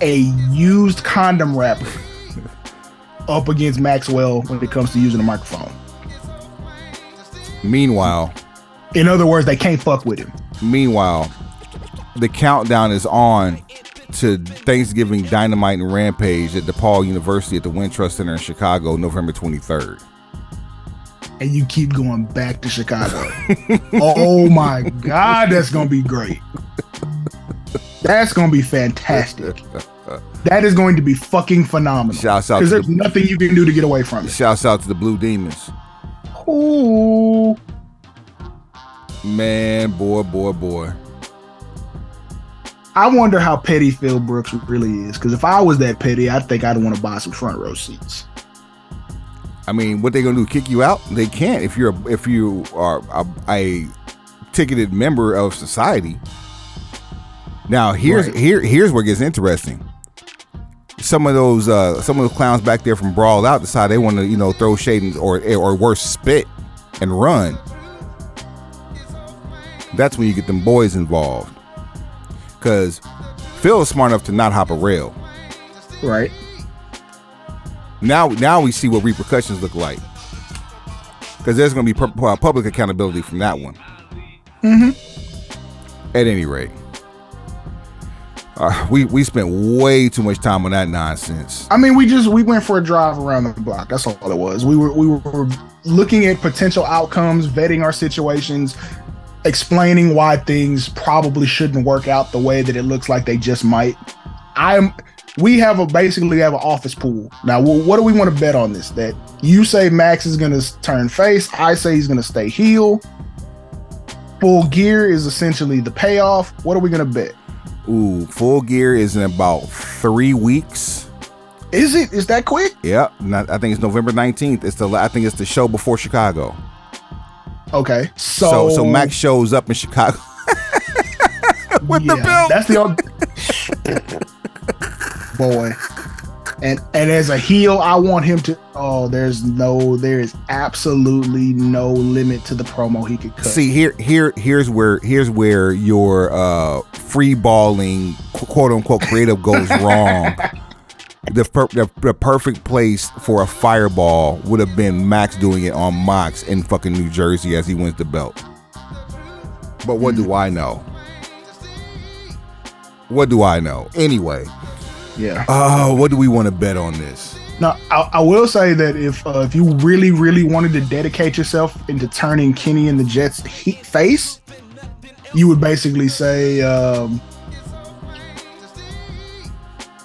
a used condom wrapper up against Maxwell when it comes to using a microphone. Meanwhile, In other words, they can't fuck with him. meanwhile, the countdown is on to Thanksgiving Dynamite and Rampage at DePaul University at the Wintrust Center in Chicago, November 23rd. and you keep going back to Chicago. Oh, oh my God, that's gonna be great. That's gonna be fantastic. That is going to be fucking phenomenal. Shouts out Because to there's the- nothing you can do to get away from it. Shouts out to the Blue Demons. Ooh. Man, boy, boy, boy. I wonder how petty Phil Brooks really is. Because if I was that petty, I think I'd want to buy some front row seats. I mean, what they gonna do? Kick you out? They can't if you're a, if you are a, a ticketed member of society. Now here's Right. here here's where it gets interesting. Some of those uh, some of those clowns back there from Brawl Out decide they want to you know throw shade or or worse spit and run. That's when you get them boys involved. Cause Phil is smart enough to not hop a rail. Right. Now, now we see what repercussions look like. Because there's going to be pu- uh, public accountability from that one. Mm-hmm. At any rate, uh, we we spent way too much time on that nonsense. I mean, we just we went for a drive around the block. That's all it was. We were we were looking at potential outcomes, vetting our situations, explaining why things probably shouldn't work out the way that it looks like they just might. I'm. We have a basically have an office pool now. wh- What do we want to bet on this? That you say Max is going to turn face. I say he's going to stay heel. Full gear is essentially the payoff. What are we going to bet? Ooh, full gear is in about three weeks. Is it? Is that quick? Yep, not, I think it's November nineteenth. It's the I think it's the show before Chicago. Okay. So So so, Max shows up in Chicago with the Yeah, belt. That's the old boy. And and as a heel, I want him to. Oh, there's no, there is absolutely no limit to the promo he could cut. See here, here, here's where here's where your uh, free balling quote unquote creative goes wrong. The, per- the the perfect place for a fireball would have been Max doing it on Mox in fucking New Jersey as he wins the belt. But what do I know? What do I know? Anyway, yeah. uh, what do we want to bet on this? Now, I, I will say that if uh, if you really, really wanted to dedicate yourself into turning Kenny and the Jets he- face, you would basically say um,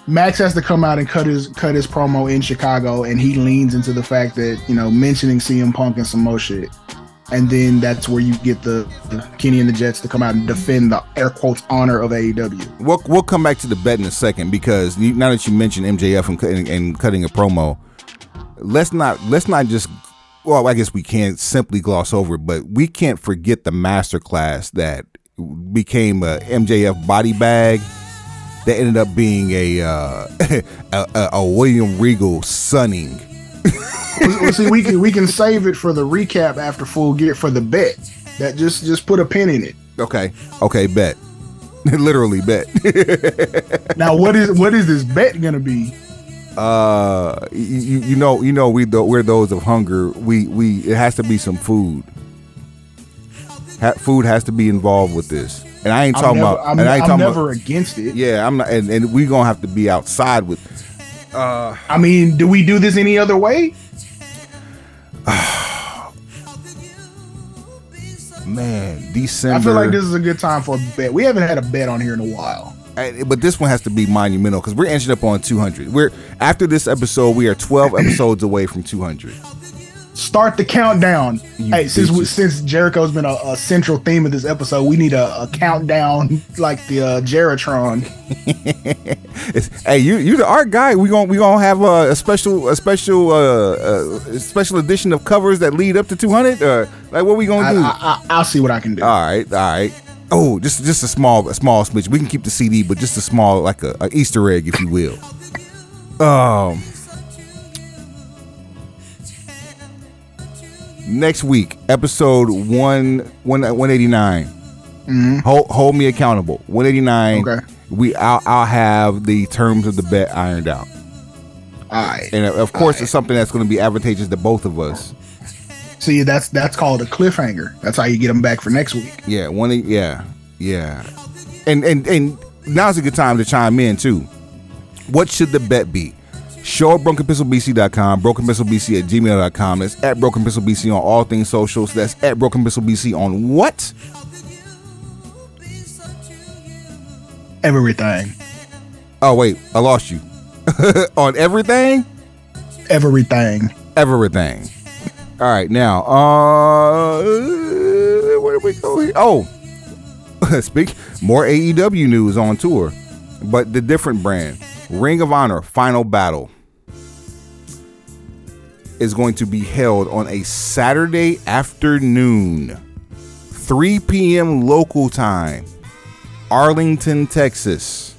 Max has to come out and cut his cut his promo in Chicago, and he leans into the fact that you know mentioning CM Punk and some more shit, and then that's where you get the, the Kenny and the Jets to come out and defend the air quotes honor of AEW. We'll we'll come back to the bet in a second because you, now that you mentioned MJF and, cutting- and cutting a promo, let's not let's not just well I guess we can't simply gloss over, but we can't forget the masterclass that became a MJF body bag that ended up being a uh, a, a, William Regal sunning. well, see, we can we can save it for the recap after full gear for the bet. That just just put a pin in it. Okay, okay, bet. Literally bet. Now, what is what is this bet gonna be? uh you, you know you know we th- we're those of hunger we we it has to be some food ha- food has to be involved with this and i ain't I'm talking never, about I'm, and i ain't I'm talking never about against it. yeah i'm not and, and we gonna have to be outside with uh, I mean, do we do this any other way? man december I feel like this is a good time for a bet. We haven't had a bet on here in a while. I- but this one has to be monumental because we're inching up on 200 we're after this episode we are 12 episodes away from 200 Start the countdown. You hey, since we, since Jericho's been a, a central theme of this episode, we need a, a countdown like the uh, Jeritron. Hey, you you the art guy. We gonna we gonna have a, a special a special uh, a special edition of covers that lead up to 200. Or like what we gonna I, do? I, I, I'll see what I can do. all right, all right. Oh, just just a small a small smidge. We can keep the CD, but just a small like a, a Easter egg, if you will. Um. Next week, episode one one one eighty nine. Mm-hmm. Hold, hold me accountable. One eighty nine. Okay. We I'll, I'll have the terms of the bet ironed out. All right. And of course, it's something that's going to be advantageous to both of us. See, that's that's called a cliffhanger. That's how you get them back for next week. Yeah, one. Yeah, yeah. And and and now's a good time to chime in too. What should the bet be? Show at brokenpistolbc.com, brokenpistolbc at gmail.com. That's at brokenpistolbc on all things socials. That's at brokenpistolbc on what? Everything. Oh wait, I lost you. on everything, Everything. everything. All right, now, uh, where do we go here? Oh, speak more AEW news on tour, but the different brand. Ring of Honor Final Battle. is going to be held on a Saturday afternoon, 3 p.m. local time, Arlington, Texas,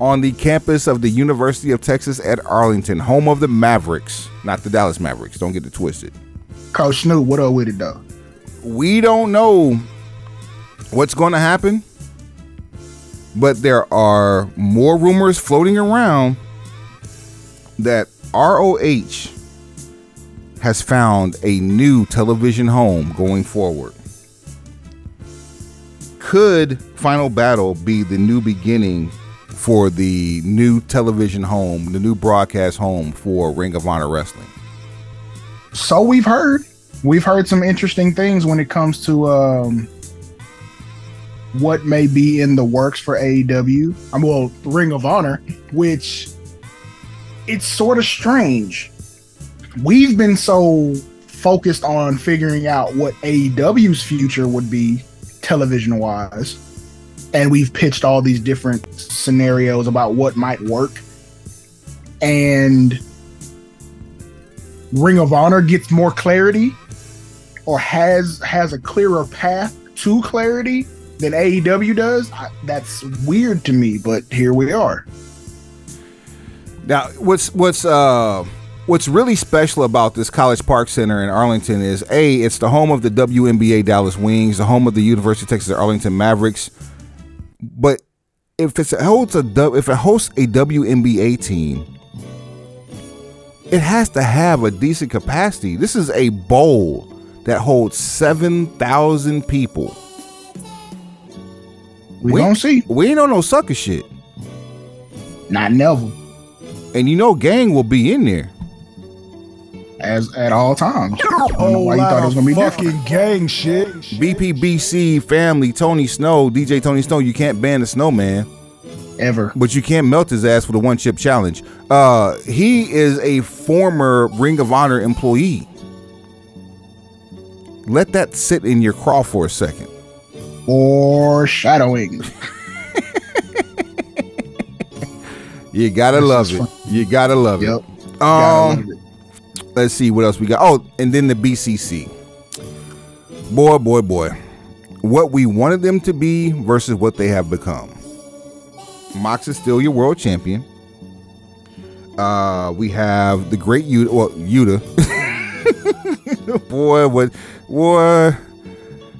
on the campus of the University of Texas at Arlington, home of the Mavericks, not the Dallas Mavericks. Don't get it twisted. Coach Snoop, what up with it though? We don't know what's going to happen, but there are more rumors floating around that ROH has found a new television home going forward. Could Final Battle be the new beginning for the new television home, the new broadcast home for Ring of Honor Wrestling? So we've heard. We've heard some interesting things when it comes to um, what may be in the works for AEW. I'm well, Ring of Honor, which it's sort of strange. We've been so focused on figuring out what AEW's future would be television wise. And we've pitched all these different scenarios about what might work. And Ring of Honor gets more clarity or has has a clearer path to clarity than AEW does. I, that's weird to me, but here we are. Now, what's what's uh what's really special about this College Park Center in Arlington is a it's the home of the WNBA Dallas Wings, the home of the University of Texas Arlington Mavericks. But if it holds a if it hosts a WNBA team, it has to have a decent capacity. This is a bowl that holds seven thousand people. We, we gonna see. We ain't on no sucker shit. Not never. And you know, gang will be in there as at all times. Oh, why you thought it was gonna be fucking different. gang shit. BPBC family, Tony Snow, DJ Tony Snow. You can't ban the snowman ever, but you can't melt his ass for the one chip challenge. Uh, he is a former Ring of Honor employee. Let that sit in your craw for a second. Foreshadowing. you gotta love it. You gotta love yep. it. Um, let's see what else we got. Oh, and then the BCC. Boy, boy, boy. What we wanted them to be versus what they have become. Mox is still your world champion. Uh, we have the great Yuta. Well, Yuta. boy, what? what,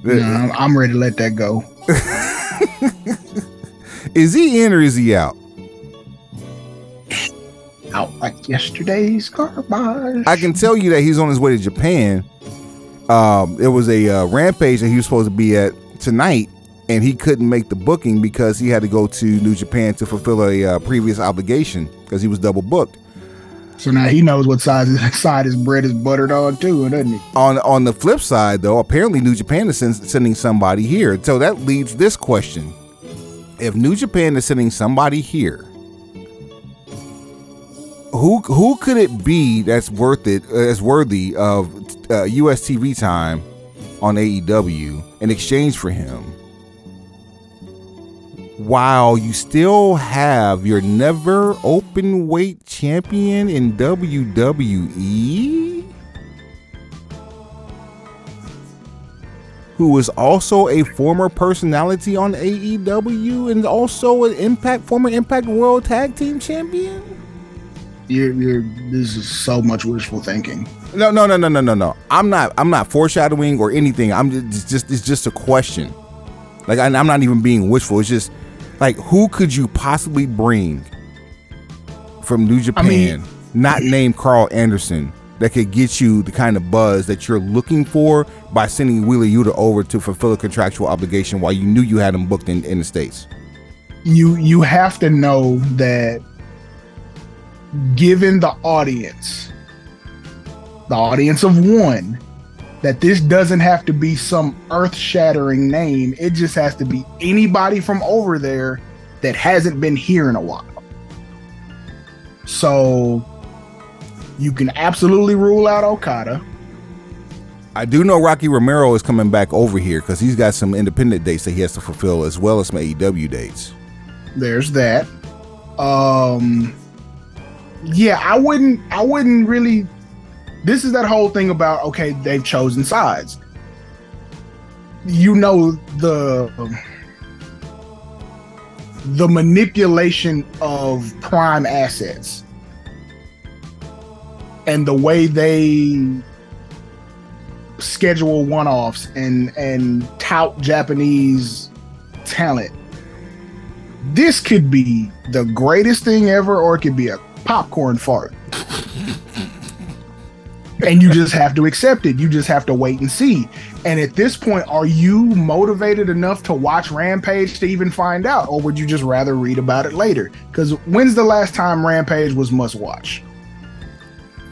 I'm ready to let that go. is he in or is he out? Out like yesterday's garbage. I can tell you that he's on his way to Japan. Um, it was a uh, rampage that he was supposed to be at tonight, and he couldn't make the booking because he had to go to New Japan to fulfill a uh, previous obligation because he was double booked. So now he knows what side side his bread is buttered on too, doesn't he? On on the flip side, though, apparently New Japan is sending somebody here. So that leads this question: If New Japan is sending somebody here, who who could it be that's worth it, uh, as worthy of uh, U.S. TV time on AEW in exchange for him? While you still have your never open weight champion in WWE, who is also a former personality on AEW and also an Impact former Impact World Tag Team Champion. You're, you're this is so much wishful thinking. No, no, no, no, no, no, no. I'm not. I'm not foreshadowing or anything. I'm just, just it's just a question. Like I, I'm not even being wishful. It's just like, who could you possibly bring from New Japan, I mean, not named Karl Anderson, that could get you the kind of buzz that you're looking for by sending Wheeler Yuta over to fulfill a contractual obligation while you knew you had him booked in, in the States? You you have to know that given the audience, the audience of one, that this doesn't have to be some earth shattering name. It just has to be anybody from over there that hasn't been here in a while. So you can absolutely rule out Okada. I do know Rocky Romero is coming back over here because he's got some independent dates that he has to fulfill as well as some AEW dates. There's that. Um yeah, I wouldn't I wouldn't really this is that whole thing about okay, they've chosen sides. You know the the manipulation of prime assets and the way they schedule one-offs and and tout Japanese talent. This could be the greatest thing ever, or it could be a popcorn fart. and you just have to accept it. You just have to wait and see. And at this point, are you motivated enough to watch Rampage to even find out, or would you just rather read about it later? Because when's the last time Rampage was must watch?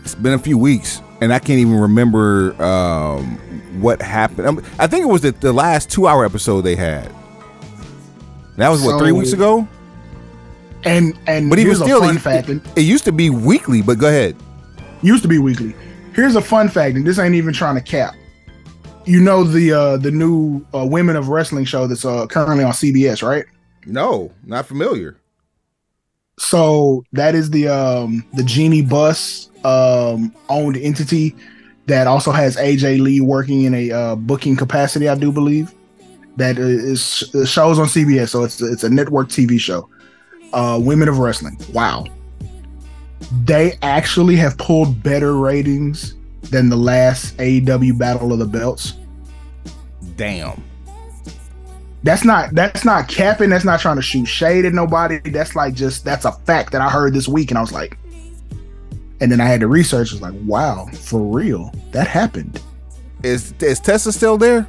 It's been a few weeks, and I can't even remember um, what happened. Um, I think it was the, the last two hour episode they had. That was what So- three weeks ago. And and But even still, fun it, fact. it, it used to be weekly. But go ahead. used to be weekly. Here's a fun fact, and this ain't even trying to cap. You know the uh the new uh, Women of Wrestling show that's uh, currently on CBS, right? No, not familiar. So that is the um the Jeanie Buss um owned entity that also has AJ Lee working in a uh, booking capacity, I do believe. That is is shows on CBS, so it's it's a network TV show. Uh, Women of Wrestling. Wow, they actually have pulled better ratings than the last AEW Battle of the Belts. Damn. That's not that's not capping. That's not trying to shoot shade at nobody. That's like just that's a fact that I heard this week, and I was like, and then I had to research. I was like, wow, for real, that happened. Is is Tessa still there?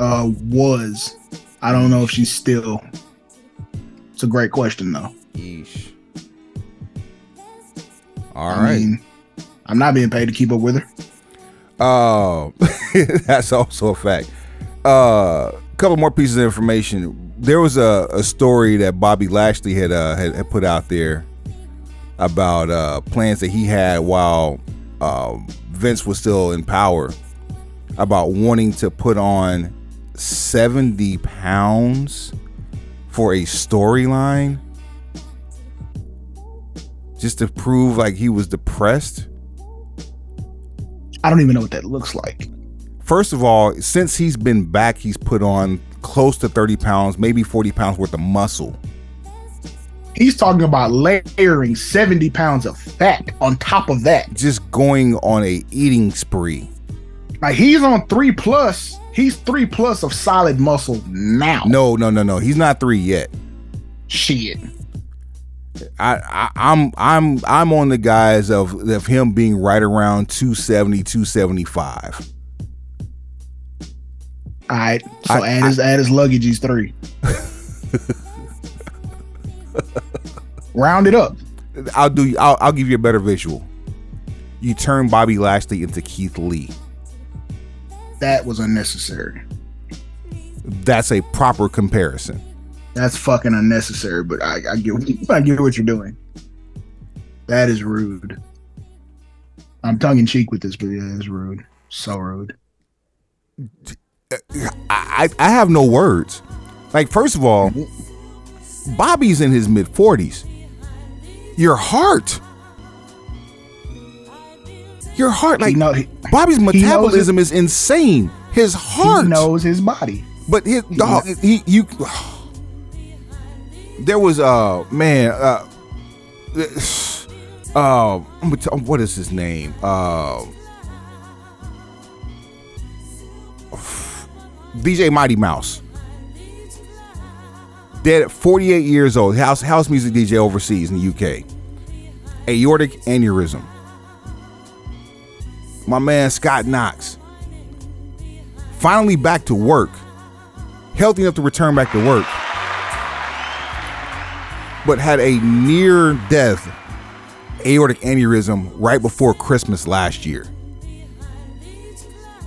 Uh, was I don't know if she's still. It's a great question though. Yeesh. All I right. mean, I'm not being paid to keep up with her. Uh, that's also a fact. Uh, a couple more pieces of information. There was a, a story that Bobby Lashley had, uh, had had put out there about uh, plans that he had while uh, Vince was still in power about wanting to put on 70 pounds for a storyline just to prove like he was depressed. I don't even know what that looks like. First of all, since he's been back, he's put on close to 30 pounds, maybe 40 pounds worth of muscle. He's talking about layering 70 pounds of fat on top of that. Just going on a eating spree. Like he's on three plus. He's three plus of solid muscle now. No, no, no, no. He's not three yet. shit. I, I I'm I'm I'm on the guys of of him being right around 270, 275. All right. So I- add his add his luggage. He's three. Round it up. I'll do I'll, I'll give you a better visual. You turn Bobby Lashley into Keith Lee. That was unnecessary. That's a proper comparison. That's fucking unnecessary. But I, I get I get what you're doing. That is rude. I'm tongue in cheek with this, but yeah, it's rude. So rude. I, I have no words. Like, first of all, Bobby's in his mid 40s. Your heart. Your heart, like he know, he, Bobby's metabolism is insane. His he heart. knows his body. But his dog, he you. There was uh man uh, uh what is his name? Uh DJ Mighty Mouse. Dead at 48 years old. House house music DJ overseas in the UK aortic aneurysm. My man Scott Knox. Finally back to work. Healthy enough to return back to work, but had a near death aortic aneurysm right before Christmas last year.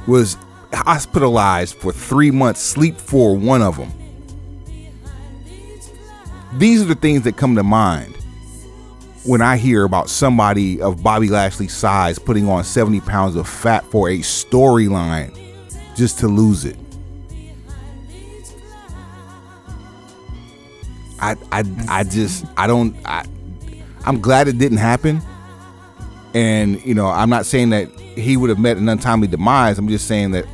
Was hospitalized for three months, sleep for one of them. These are the things that come to mind when I hear about somebody of Bobby Lashley's size putting on 70 pounds of fat for a storyline just to lose it. I I I just I don't I I'm glad it didn't happen. And you know, I'm not saying that he would have met an untimely demise. I'm just saying that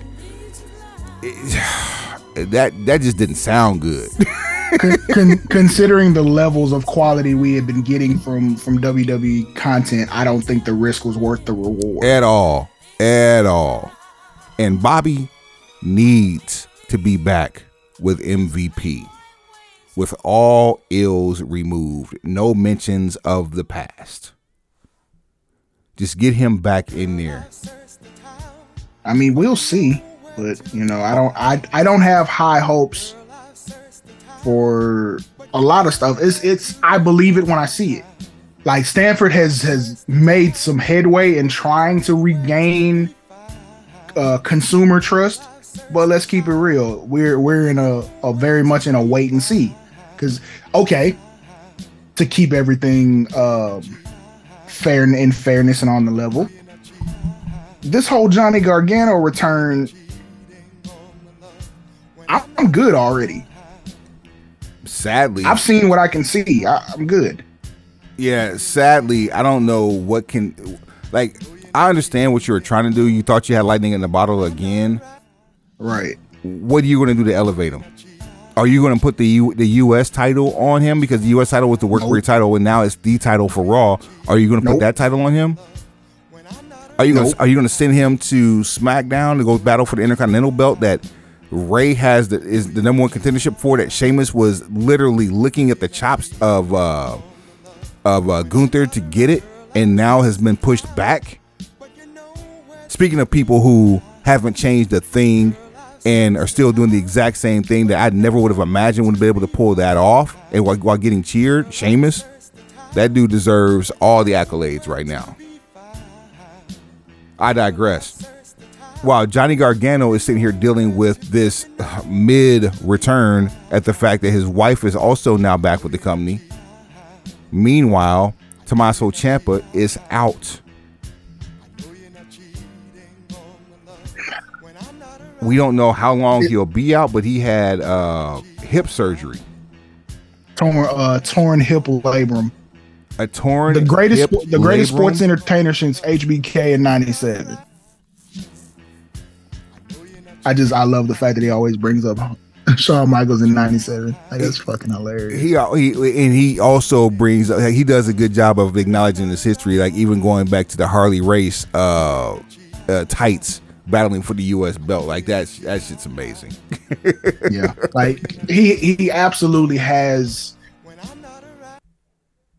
it, that that just didn't sound good. con- con- considering the levels of quality we had been getting from from WWE content, I don't think the risk was worth the reward at all, at all. And Bobby needs to be back with MVP with all ills removed, no mentions of the past. Just get him back in there. I mean, we'll see, but you know, I don't I I don't have high hopes for a lot of stuff. It's it's I believe it when I see it. Like Stamford has has made some headway in trying to regain uh, consumer trust, but let's keep it real. We're we're in a, a very much in a wait and see. Because okay, to keep everything um, fair and in fairness and on the level, this whole Johnny Gargano return, I'm good already. Sadly, I've seen what I can see. I, I'm good. Yeah, sadly, I don't know what can like. I understand what you were trying to do. You thought you had lightning in the bottle again, right? What are you going to do to elevate him? Are you going to put the U, the U.S. title on him because the U.S. title was the work nope. title and now it's the title for Raw? Are you going to nope. put that title on him? Are you nope. gonna, are you going to send him to SmackDown to go battle for the Intercontinental belt that Ray has the is the number one contendership for? That Sheamus was literally licking at the chops of uh, of uh, Gunther to get it, and now has been pushed back. Speaking of people who haven't changed a thing and are still doing the exact same thing that I never would have imagined would be able to pull that off and while, while getting cheered. Sheamus, that dude deserves all the accolades right now. I digress. While Johnny Gargano is sitting here dealing with this mid return at the fact that his wife is also now back with the company. Meanwhile, Tommaso Ciampa is out. We don't know how long he'll be out, but he had uh, hip surgery. Torn, uh, torn hip labrum. A torn. The greatest, the greatest labrum? sports entertainer since HBK in '97. I just, I love the fact that he always brings up Shawn Michaels in '97. Like that's fucking hilarious. He, he and he also brings he does a good job of acknowledging his history, like even going back to the Harley Race uh, uh, tights battling for the U.S. belt. Like that's that shit's amazing. yeah, like he he absolutely has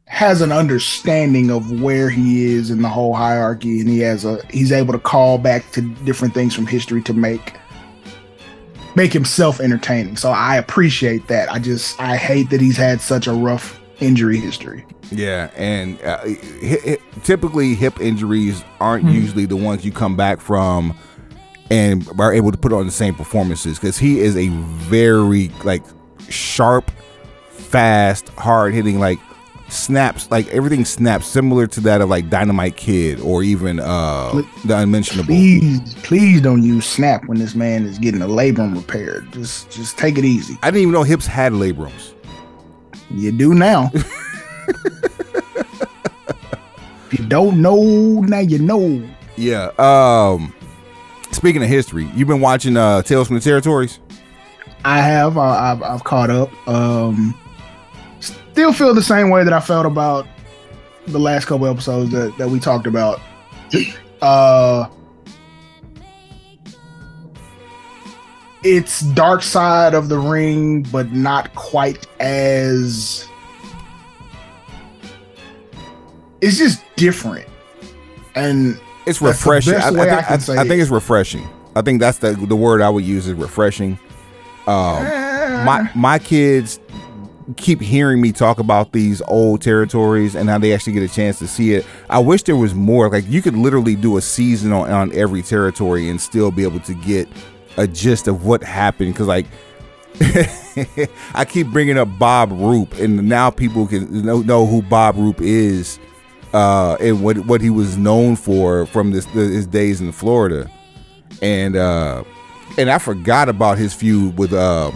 has an understanding of where he is in the whole hierarchy, and he has a he's able to call back to different things from history to make make himself entertaining. So I appreciate that. I just I hate that he's had such a rough injury history. Yeah, and uh, typically hip injuries aren't mm-hmm. usually the ones you come back from and are able to put on the same performances because he is a very like sharp, fast, hard hitting like snaps like everything snaps similar to that of like Dynamite Kid or even uh please, the Unmentionable. Please, please don't use snap when this man is getting a labrum repaired. Just just take it easy. I didn't even know hips had labrums. You do now. if you don't know, now you know. Yeah. Um Speaking of history, you've been watching uh, Tales from the Territories. I have. I, have I've caught up. Um, still feel the same way that I felt about the last couple episodes that, that we talked about. Uh, it's dark side of the ring, but not quite as. It's just different, and it's refreshing. I, I, think, I, I, think it's refreshing. I think that's the the word I would use is refreshing. Um, my my kids keep hearing me talk about these old territories and how they actually get a chance to see it. I wish there was more. Like you could literally do a season on, on every territory and still be able to get a gist of what happened. Because like I keep bringing up Bob Roop, and now people can know, know who Bob Roop is uh, and what what he was known for from this his days in Florida, and uh, and I forgot about his feud with uh,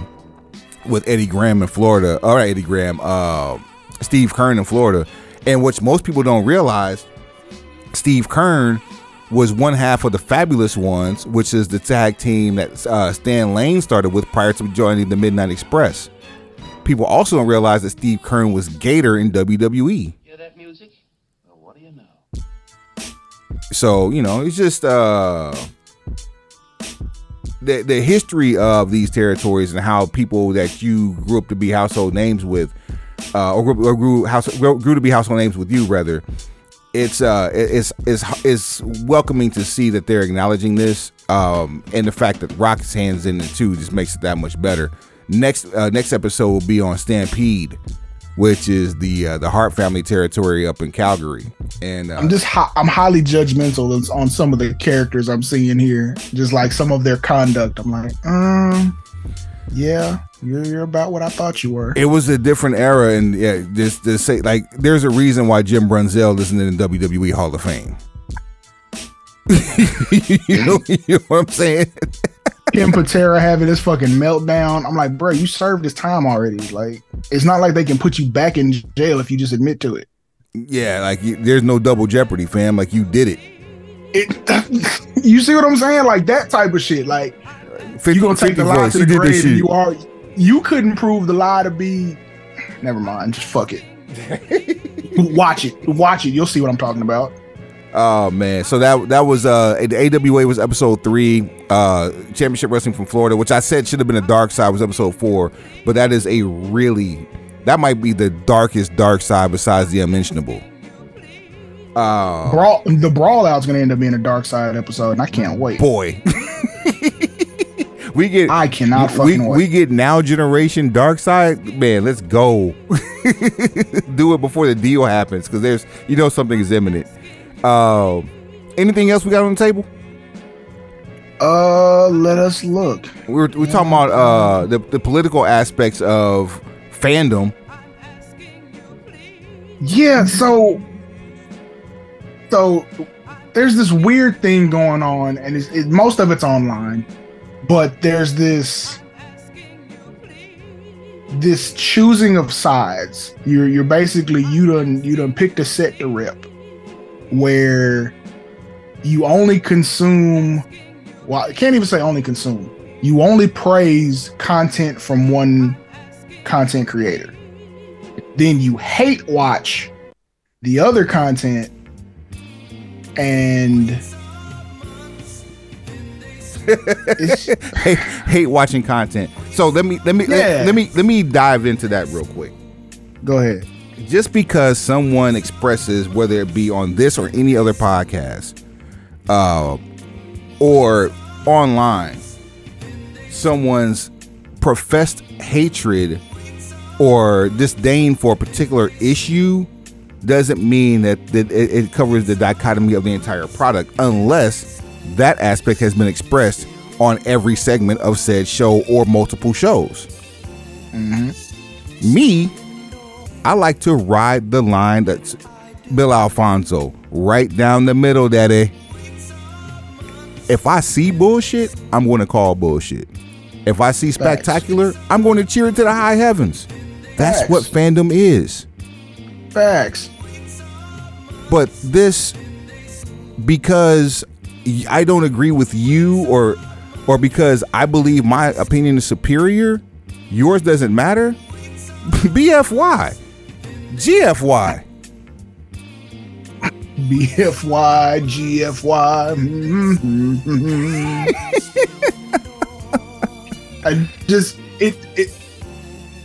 with Eddie Graham in Florida. All right, Eddie Graham, uh, Steve Keirn in Florida, and which most people don't realize, Steve Keirn was one half of the Fabulous Ones, which is the tag team that uh, Stan Lane started with prior to joining the Midnight Express. People also don't realize that Steve Keirn was Gator in WWE. So you know, it's just uh, the the history of these territories and how people that you grew up to be household names with, uh, or, grew, or grew house grew to be household names with you rather it's uh it's it's it's welcoming to see that they're acknowledging this um and the fact that Rock's hands in it too just makes it that much better. Next uh, next episode will be on Stampede, which is the uh, the Hart family territory up in Calgary. And uh, I'm just hi- I'm highly judgmental on some of the characters I'm seeing here, just like some of their conduct. I'm like, um, yeah, you're, you're about what I thought you were. It was a different era, and yeah, just to say like, there's a reason why Jim Brunzell isn't in the WWE Hall of Fame. you, know, you know what I'm saying? Ken Patera having this fucking meltdown. I'm like, bro, you served this time already. Like, it's not like they can put you back in jail if you just admit to it. Yeah, like there's no double jeopardy, fam. Like you did it. It. you see what I'm saying? Like that type of shit. Like 50, you gonna take the lie to the grave, and you are you couldn't prove the lie to be. Never mind. Just fuck it. watch it. Watch it. You'll see what I'm talking about. Oh man, so that that was uh the AWA was episode three, uh Championship Wrestling from Florida, which I said should have been a dark side was episode four, but that is a really that might be the darkest dark side besides the unmentionable. Uh, brawl the brawl out's gonna end up being a dark side episode, and I can't wait. Boy. we get I cannot we, wait. we get now generation dark side. Man, let's go. Do it before the deal happens because there's you know something is imminent. Uh, anything else we got on the table? Uh, let us look. We're we're talking about uh the, the political aspects of fandom. Yeah, so so there's this weird thing going on, and it's, it, most of it's online but there's this this choosing of sides. You're you're basically you done you done picked a set to rip where you only consume well I can't even say only consume. You only praise content from one content creator. Then you hate watch the other content and hate, hate watching content. So let me let me yeah. let, let me let me dive into that real quick. Go ahead. Just because someone expresses, whether it be on this or any other podcast, uh, or online, someone's professed hatred or disdain for a particular issue doesn't mean that, that it, it covers the dichotomy of the entire product unless that aspect has been expressed on every segment of said show or multiple shows. Mm-hmm. Me, I like to ride the line that's Bill Alfonso, right down the middle, daddy. If I see bullshit, I'm going to call bullshit. If I see spectacular, Facts. I'm going to cheer it to the high heavens. That's Facts. what fandom is. Facts. But this, because I don't agree with you or or because I believe my opinion is superior, yours doesn't matter. BFY. GFY. BFY, GFY. Mm-hmm, mm-hmm. I just it it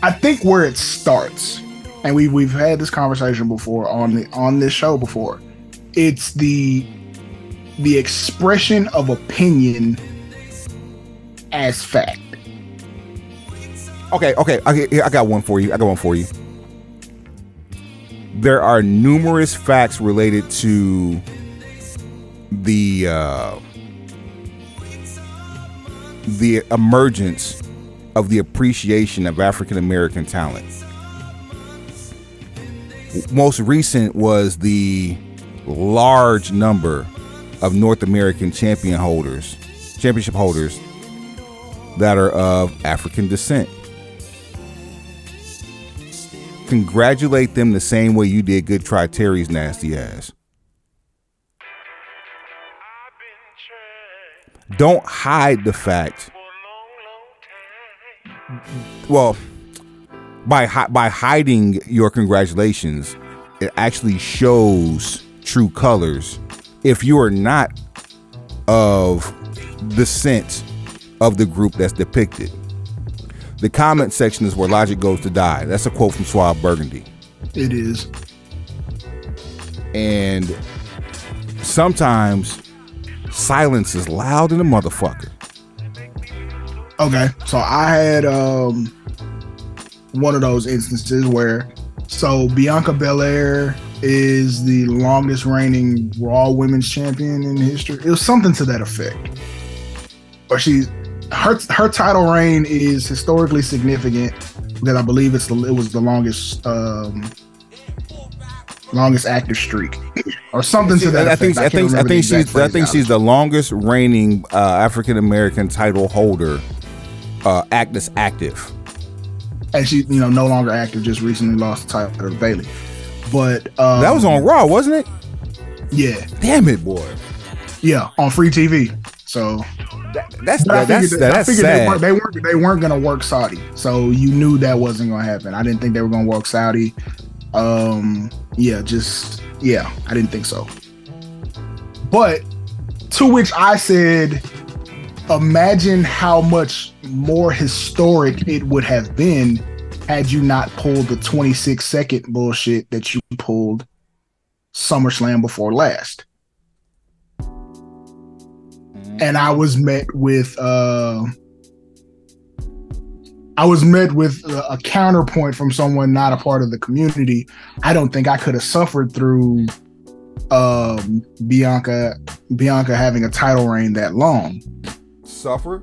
I think where it starts, and we we've had this conversation before on the on this show before. It's the the expression of opinion as fact. Okay, okay, okay, I got one for you. I got one for you. There are numerous facts related to the uh, the emergence of the appreciation of African American talent. Most recent was the large number of North American champion holders, championship holders that are of African descent congratulate them the same way you did good try Terry's nasty ass. Don't hide the fact. Well, by by hiding your congratulations, it actually shows true colors. If you are not of the sense of the group that's depicted the comment section is where logic goes to die. That's a quote from Suave Burgundy. It is. And sometimes silence is loud in a motherfucker. Okay, so I had um one of those instances where so Bianca Belair is the longest reigning Raw Women's Champion in history. It was something to that effect. Or she's her her title reign is historically significant That I believe it's the it was the longest um longest active streak or something to that. I effect. think I, think I think she's I think she's the longest reigning uh, African American title holder, uh, actus active. And she, you know, no longer active. Just recently lost the title to Bayley, But um, that was on Raw, wasn't it? Yeah. Damn it, boy. Yeah, on free TV. So that, that's that, that's, that, that's sad. They weren't, they weren't they weren't gonna work Saudi, so you knew that wasn't gonna happen. I didn't think they were gonna work Saudi. Um, yeah, just yeah, I didn't think so. But to which I said, imagine how much more historic it would have been had you not pulled the 26 second bullshit that you pulled SummerSlam before last. And I was met with uh I was met with a, a counterpoint from someone not a part of the community. I don't think I could have suffered through um Bianca Bianca having a title reign that long. Suffer?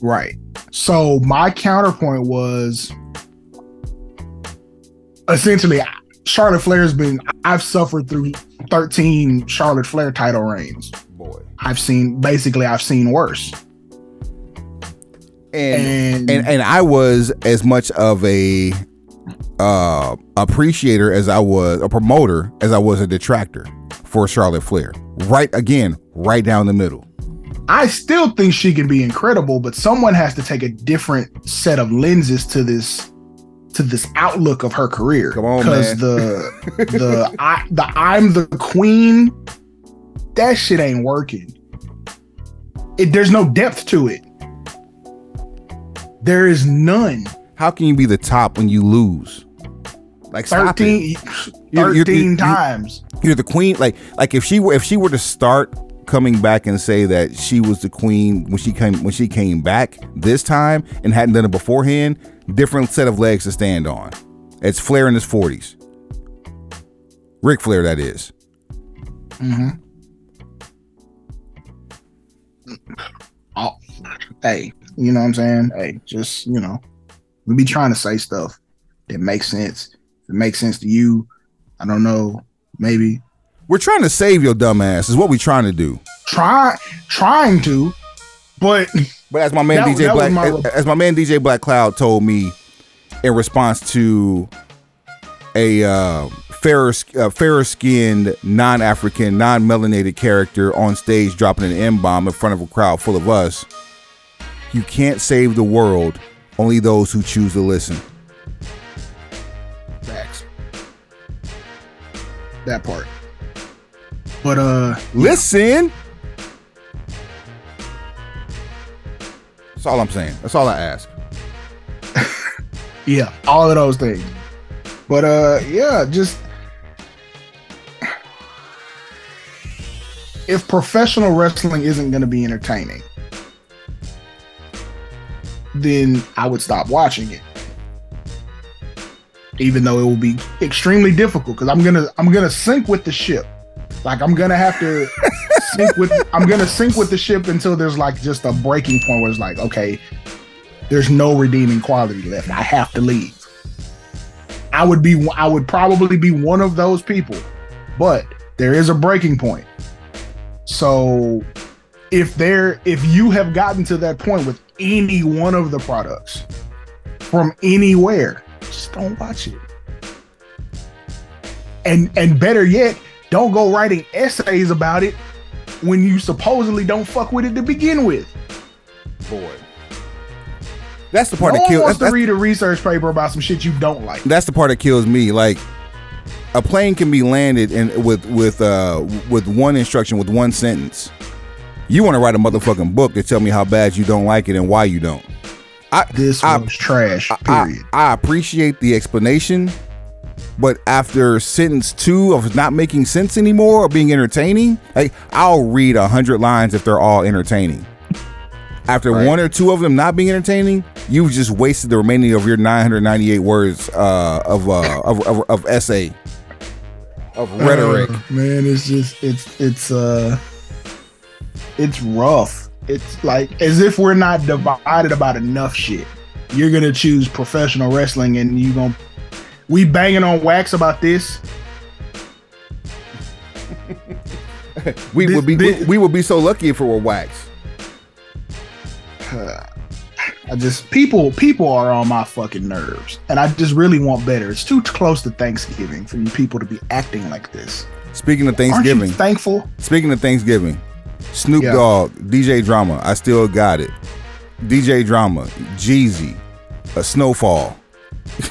Right. So my counterpoint was essentially Charlotte Flair's been I've suffered through 13 Charlotte Flair title reigns. I've seen basically I've seen worse. And and, and, and I was as much of a uh appreciator as I was a promoter as I was a detractor for Charlotte Flair. Right again, right down the middle. I still think she can be incredible, but someone has to take a different set of lenses to this to this outlook of her career. Come on, because the the I the I'm the queen, that shit ain't working. It there's no depth to it. There is none. How can you be the top when you lose? Like 13, 13 you're, you're, you're, times. You're the queen. Like like if she were if she were to start coming back and say that she was the queen when she came when she came back this time and hadn't done it beforehand, different set of legs to stand on. It's Flair in his forties. Ric Flair, that is. Mm-hmm. Oh, hey, you know what I'm saying? Hey, just you know, we be trying to say stuff that makes sense. If it makes sense to you, I don't know, maybe. We're trying to save your dumb ass. Is what we're trying to do. Try, trying to, but but as my man that, DJ that Black, my... as my man DJ Black Cloud told me in response to a uh, fairer, uh, fairer skinned, non African, non melanated character on stage dropping an M bomb in front of a crowd full of us. You can't save the world, only those who choose to listen. Facts. That part. But uh listen. That's all I'm saying. That's all I ask. yeah, all of those things. But uh yeah, just if professional wrestling isn't going to be entertaining, then I would stop watching it. Even though it will be extremely difficult because I'm gonna I'm gonna sink with the ship. Like I'm gonna have to sink with I'm gonna sink with the ship until there's like just a breaking point where it's like, okay, there's no redeeming quality left. I have to leave. I would be I would probably be one of those people. But there is a breaking point. So if there if you have gotten to that point with any one of the products from anywhere, just don't watch it. And and better yet, don't go writing essays about it when you supposedly don't fuck with it to begin with. Boy. That's the part no that kills. wants That's, to read a research paper about some shit you don't like. that's the part that kills me. Like a plane can be landed and with with uh with one instruction with one sentence. You want to write a motherfucking book to tell me how bad you don't like it and why you don't. I This I, was trash. I, Period. I appreciate the explanation, but after sentence two of not making sense anymore or being entertaining, like I'll read a hundred lines if they're all entertaining. After Right. one or two of them not being entertaining, you've just wasted the remaining of your 998 words uh, of, uh, of, of of essay of rhetoric. Uh, man, it's just it's it's uh it's rough. It's like as if we're not divided about enough shit. You're gonna choose professional wrestling and you gonna we banging on wax about this. we this- would be this- we would be so lucky if it were wax. I just people people are on my fucking nerves, and I just really want better. It's too close to Thanksgiving for you people to be acting like this. Speaking of Thanksgiving, thankful? Speaking of Thanksgiving, Snoop Yeah. Dogg, DJ Drama, I still got it. DJ Drama, Jeezy, a Snofall.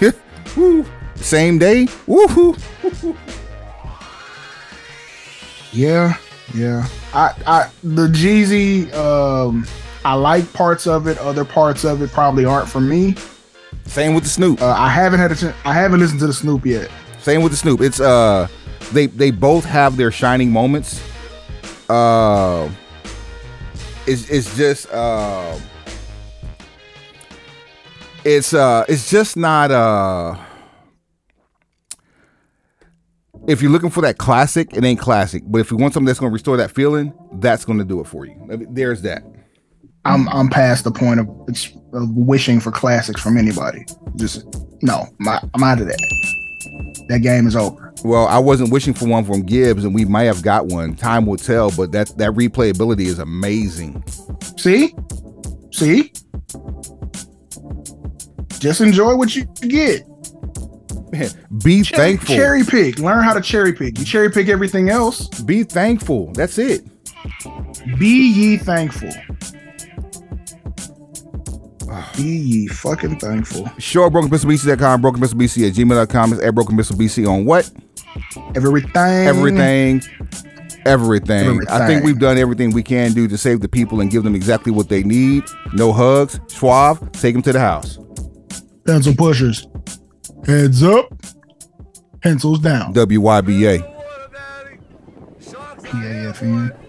Woo. Same day. Woohoo. Yeah, yeah. I, I, the Jeezy, um, I like parts of it. Other parts of it probably aren't for me. Same with the Snoop. Uh, I haven't had a chance. I haven't listened to the Snoop yet. Same with the Snoop. It's uh they they both have their shining moments. Uh it's it's just uh it's uh it's just not uh if you're looking for that classic, it ain't classic. But if you want something that's gonna restore that feeling, that's gonna do it for you. There's that. I'm I'm past the point of, of wishing for classics from anybody. Just no, my, I'm out of that. That game is over. Well, I wasn't wishing for one from Gibbs, and we might have got one. Time will tell, but that that replayability is amazing. See, see. Just enjoy what you get. Be Cher- thankful. Cherry pick. Learn how to cherry pick. You cherry pick everything else. Be thankful. That's it. Be ye thankful. Be ye fucking thankful. Show at brokenpistolbc.com, brokenpistolbc at gmail.com. It's at brokenpistolbc on what? Everything. Everything. Everything. I think we've done everything we can do to save the people and give them exactly what they need. No hugs. Schwab, take them to the house. Pencil pushers. Heads up. Pencils down. WYBA. PAFN.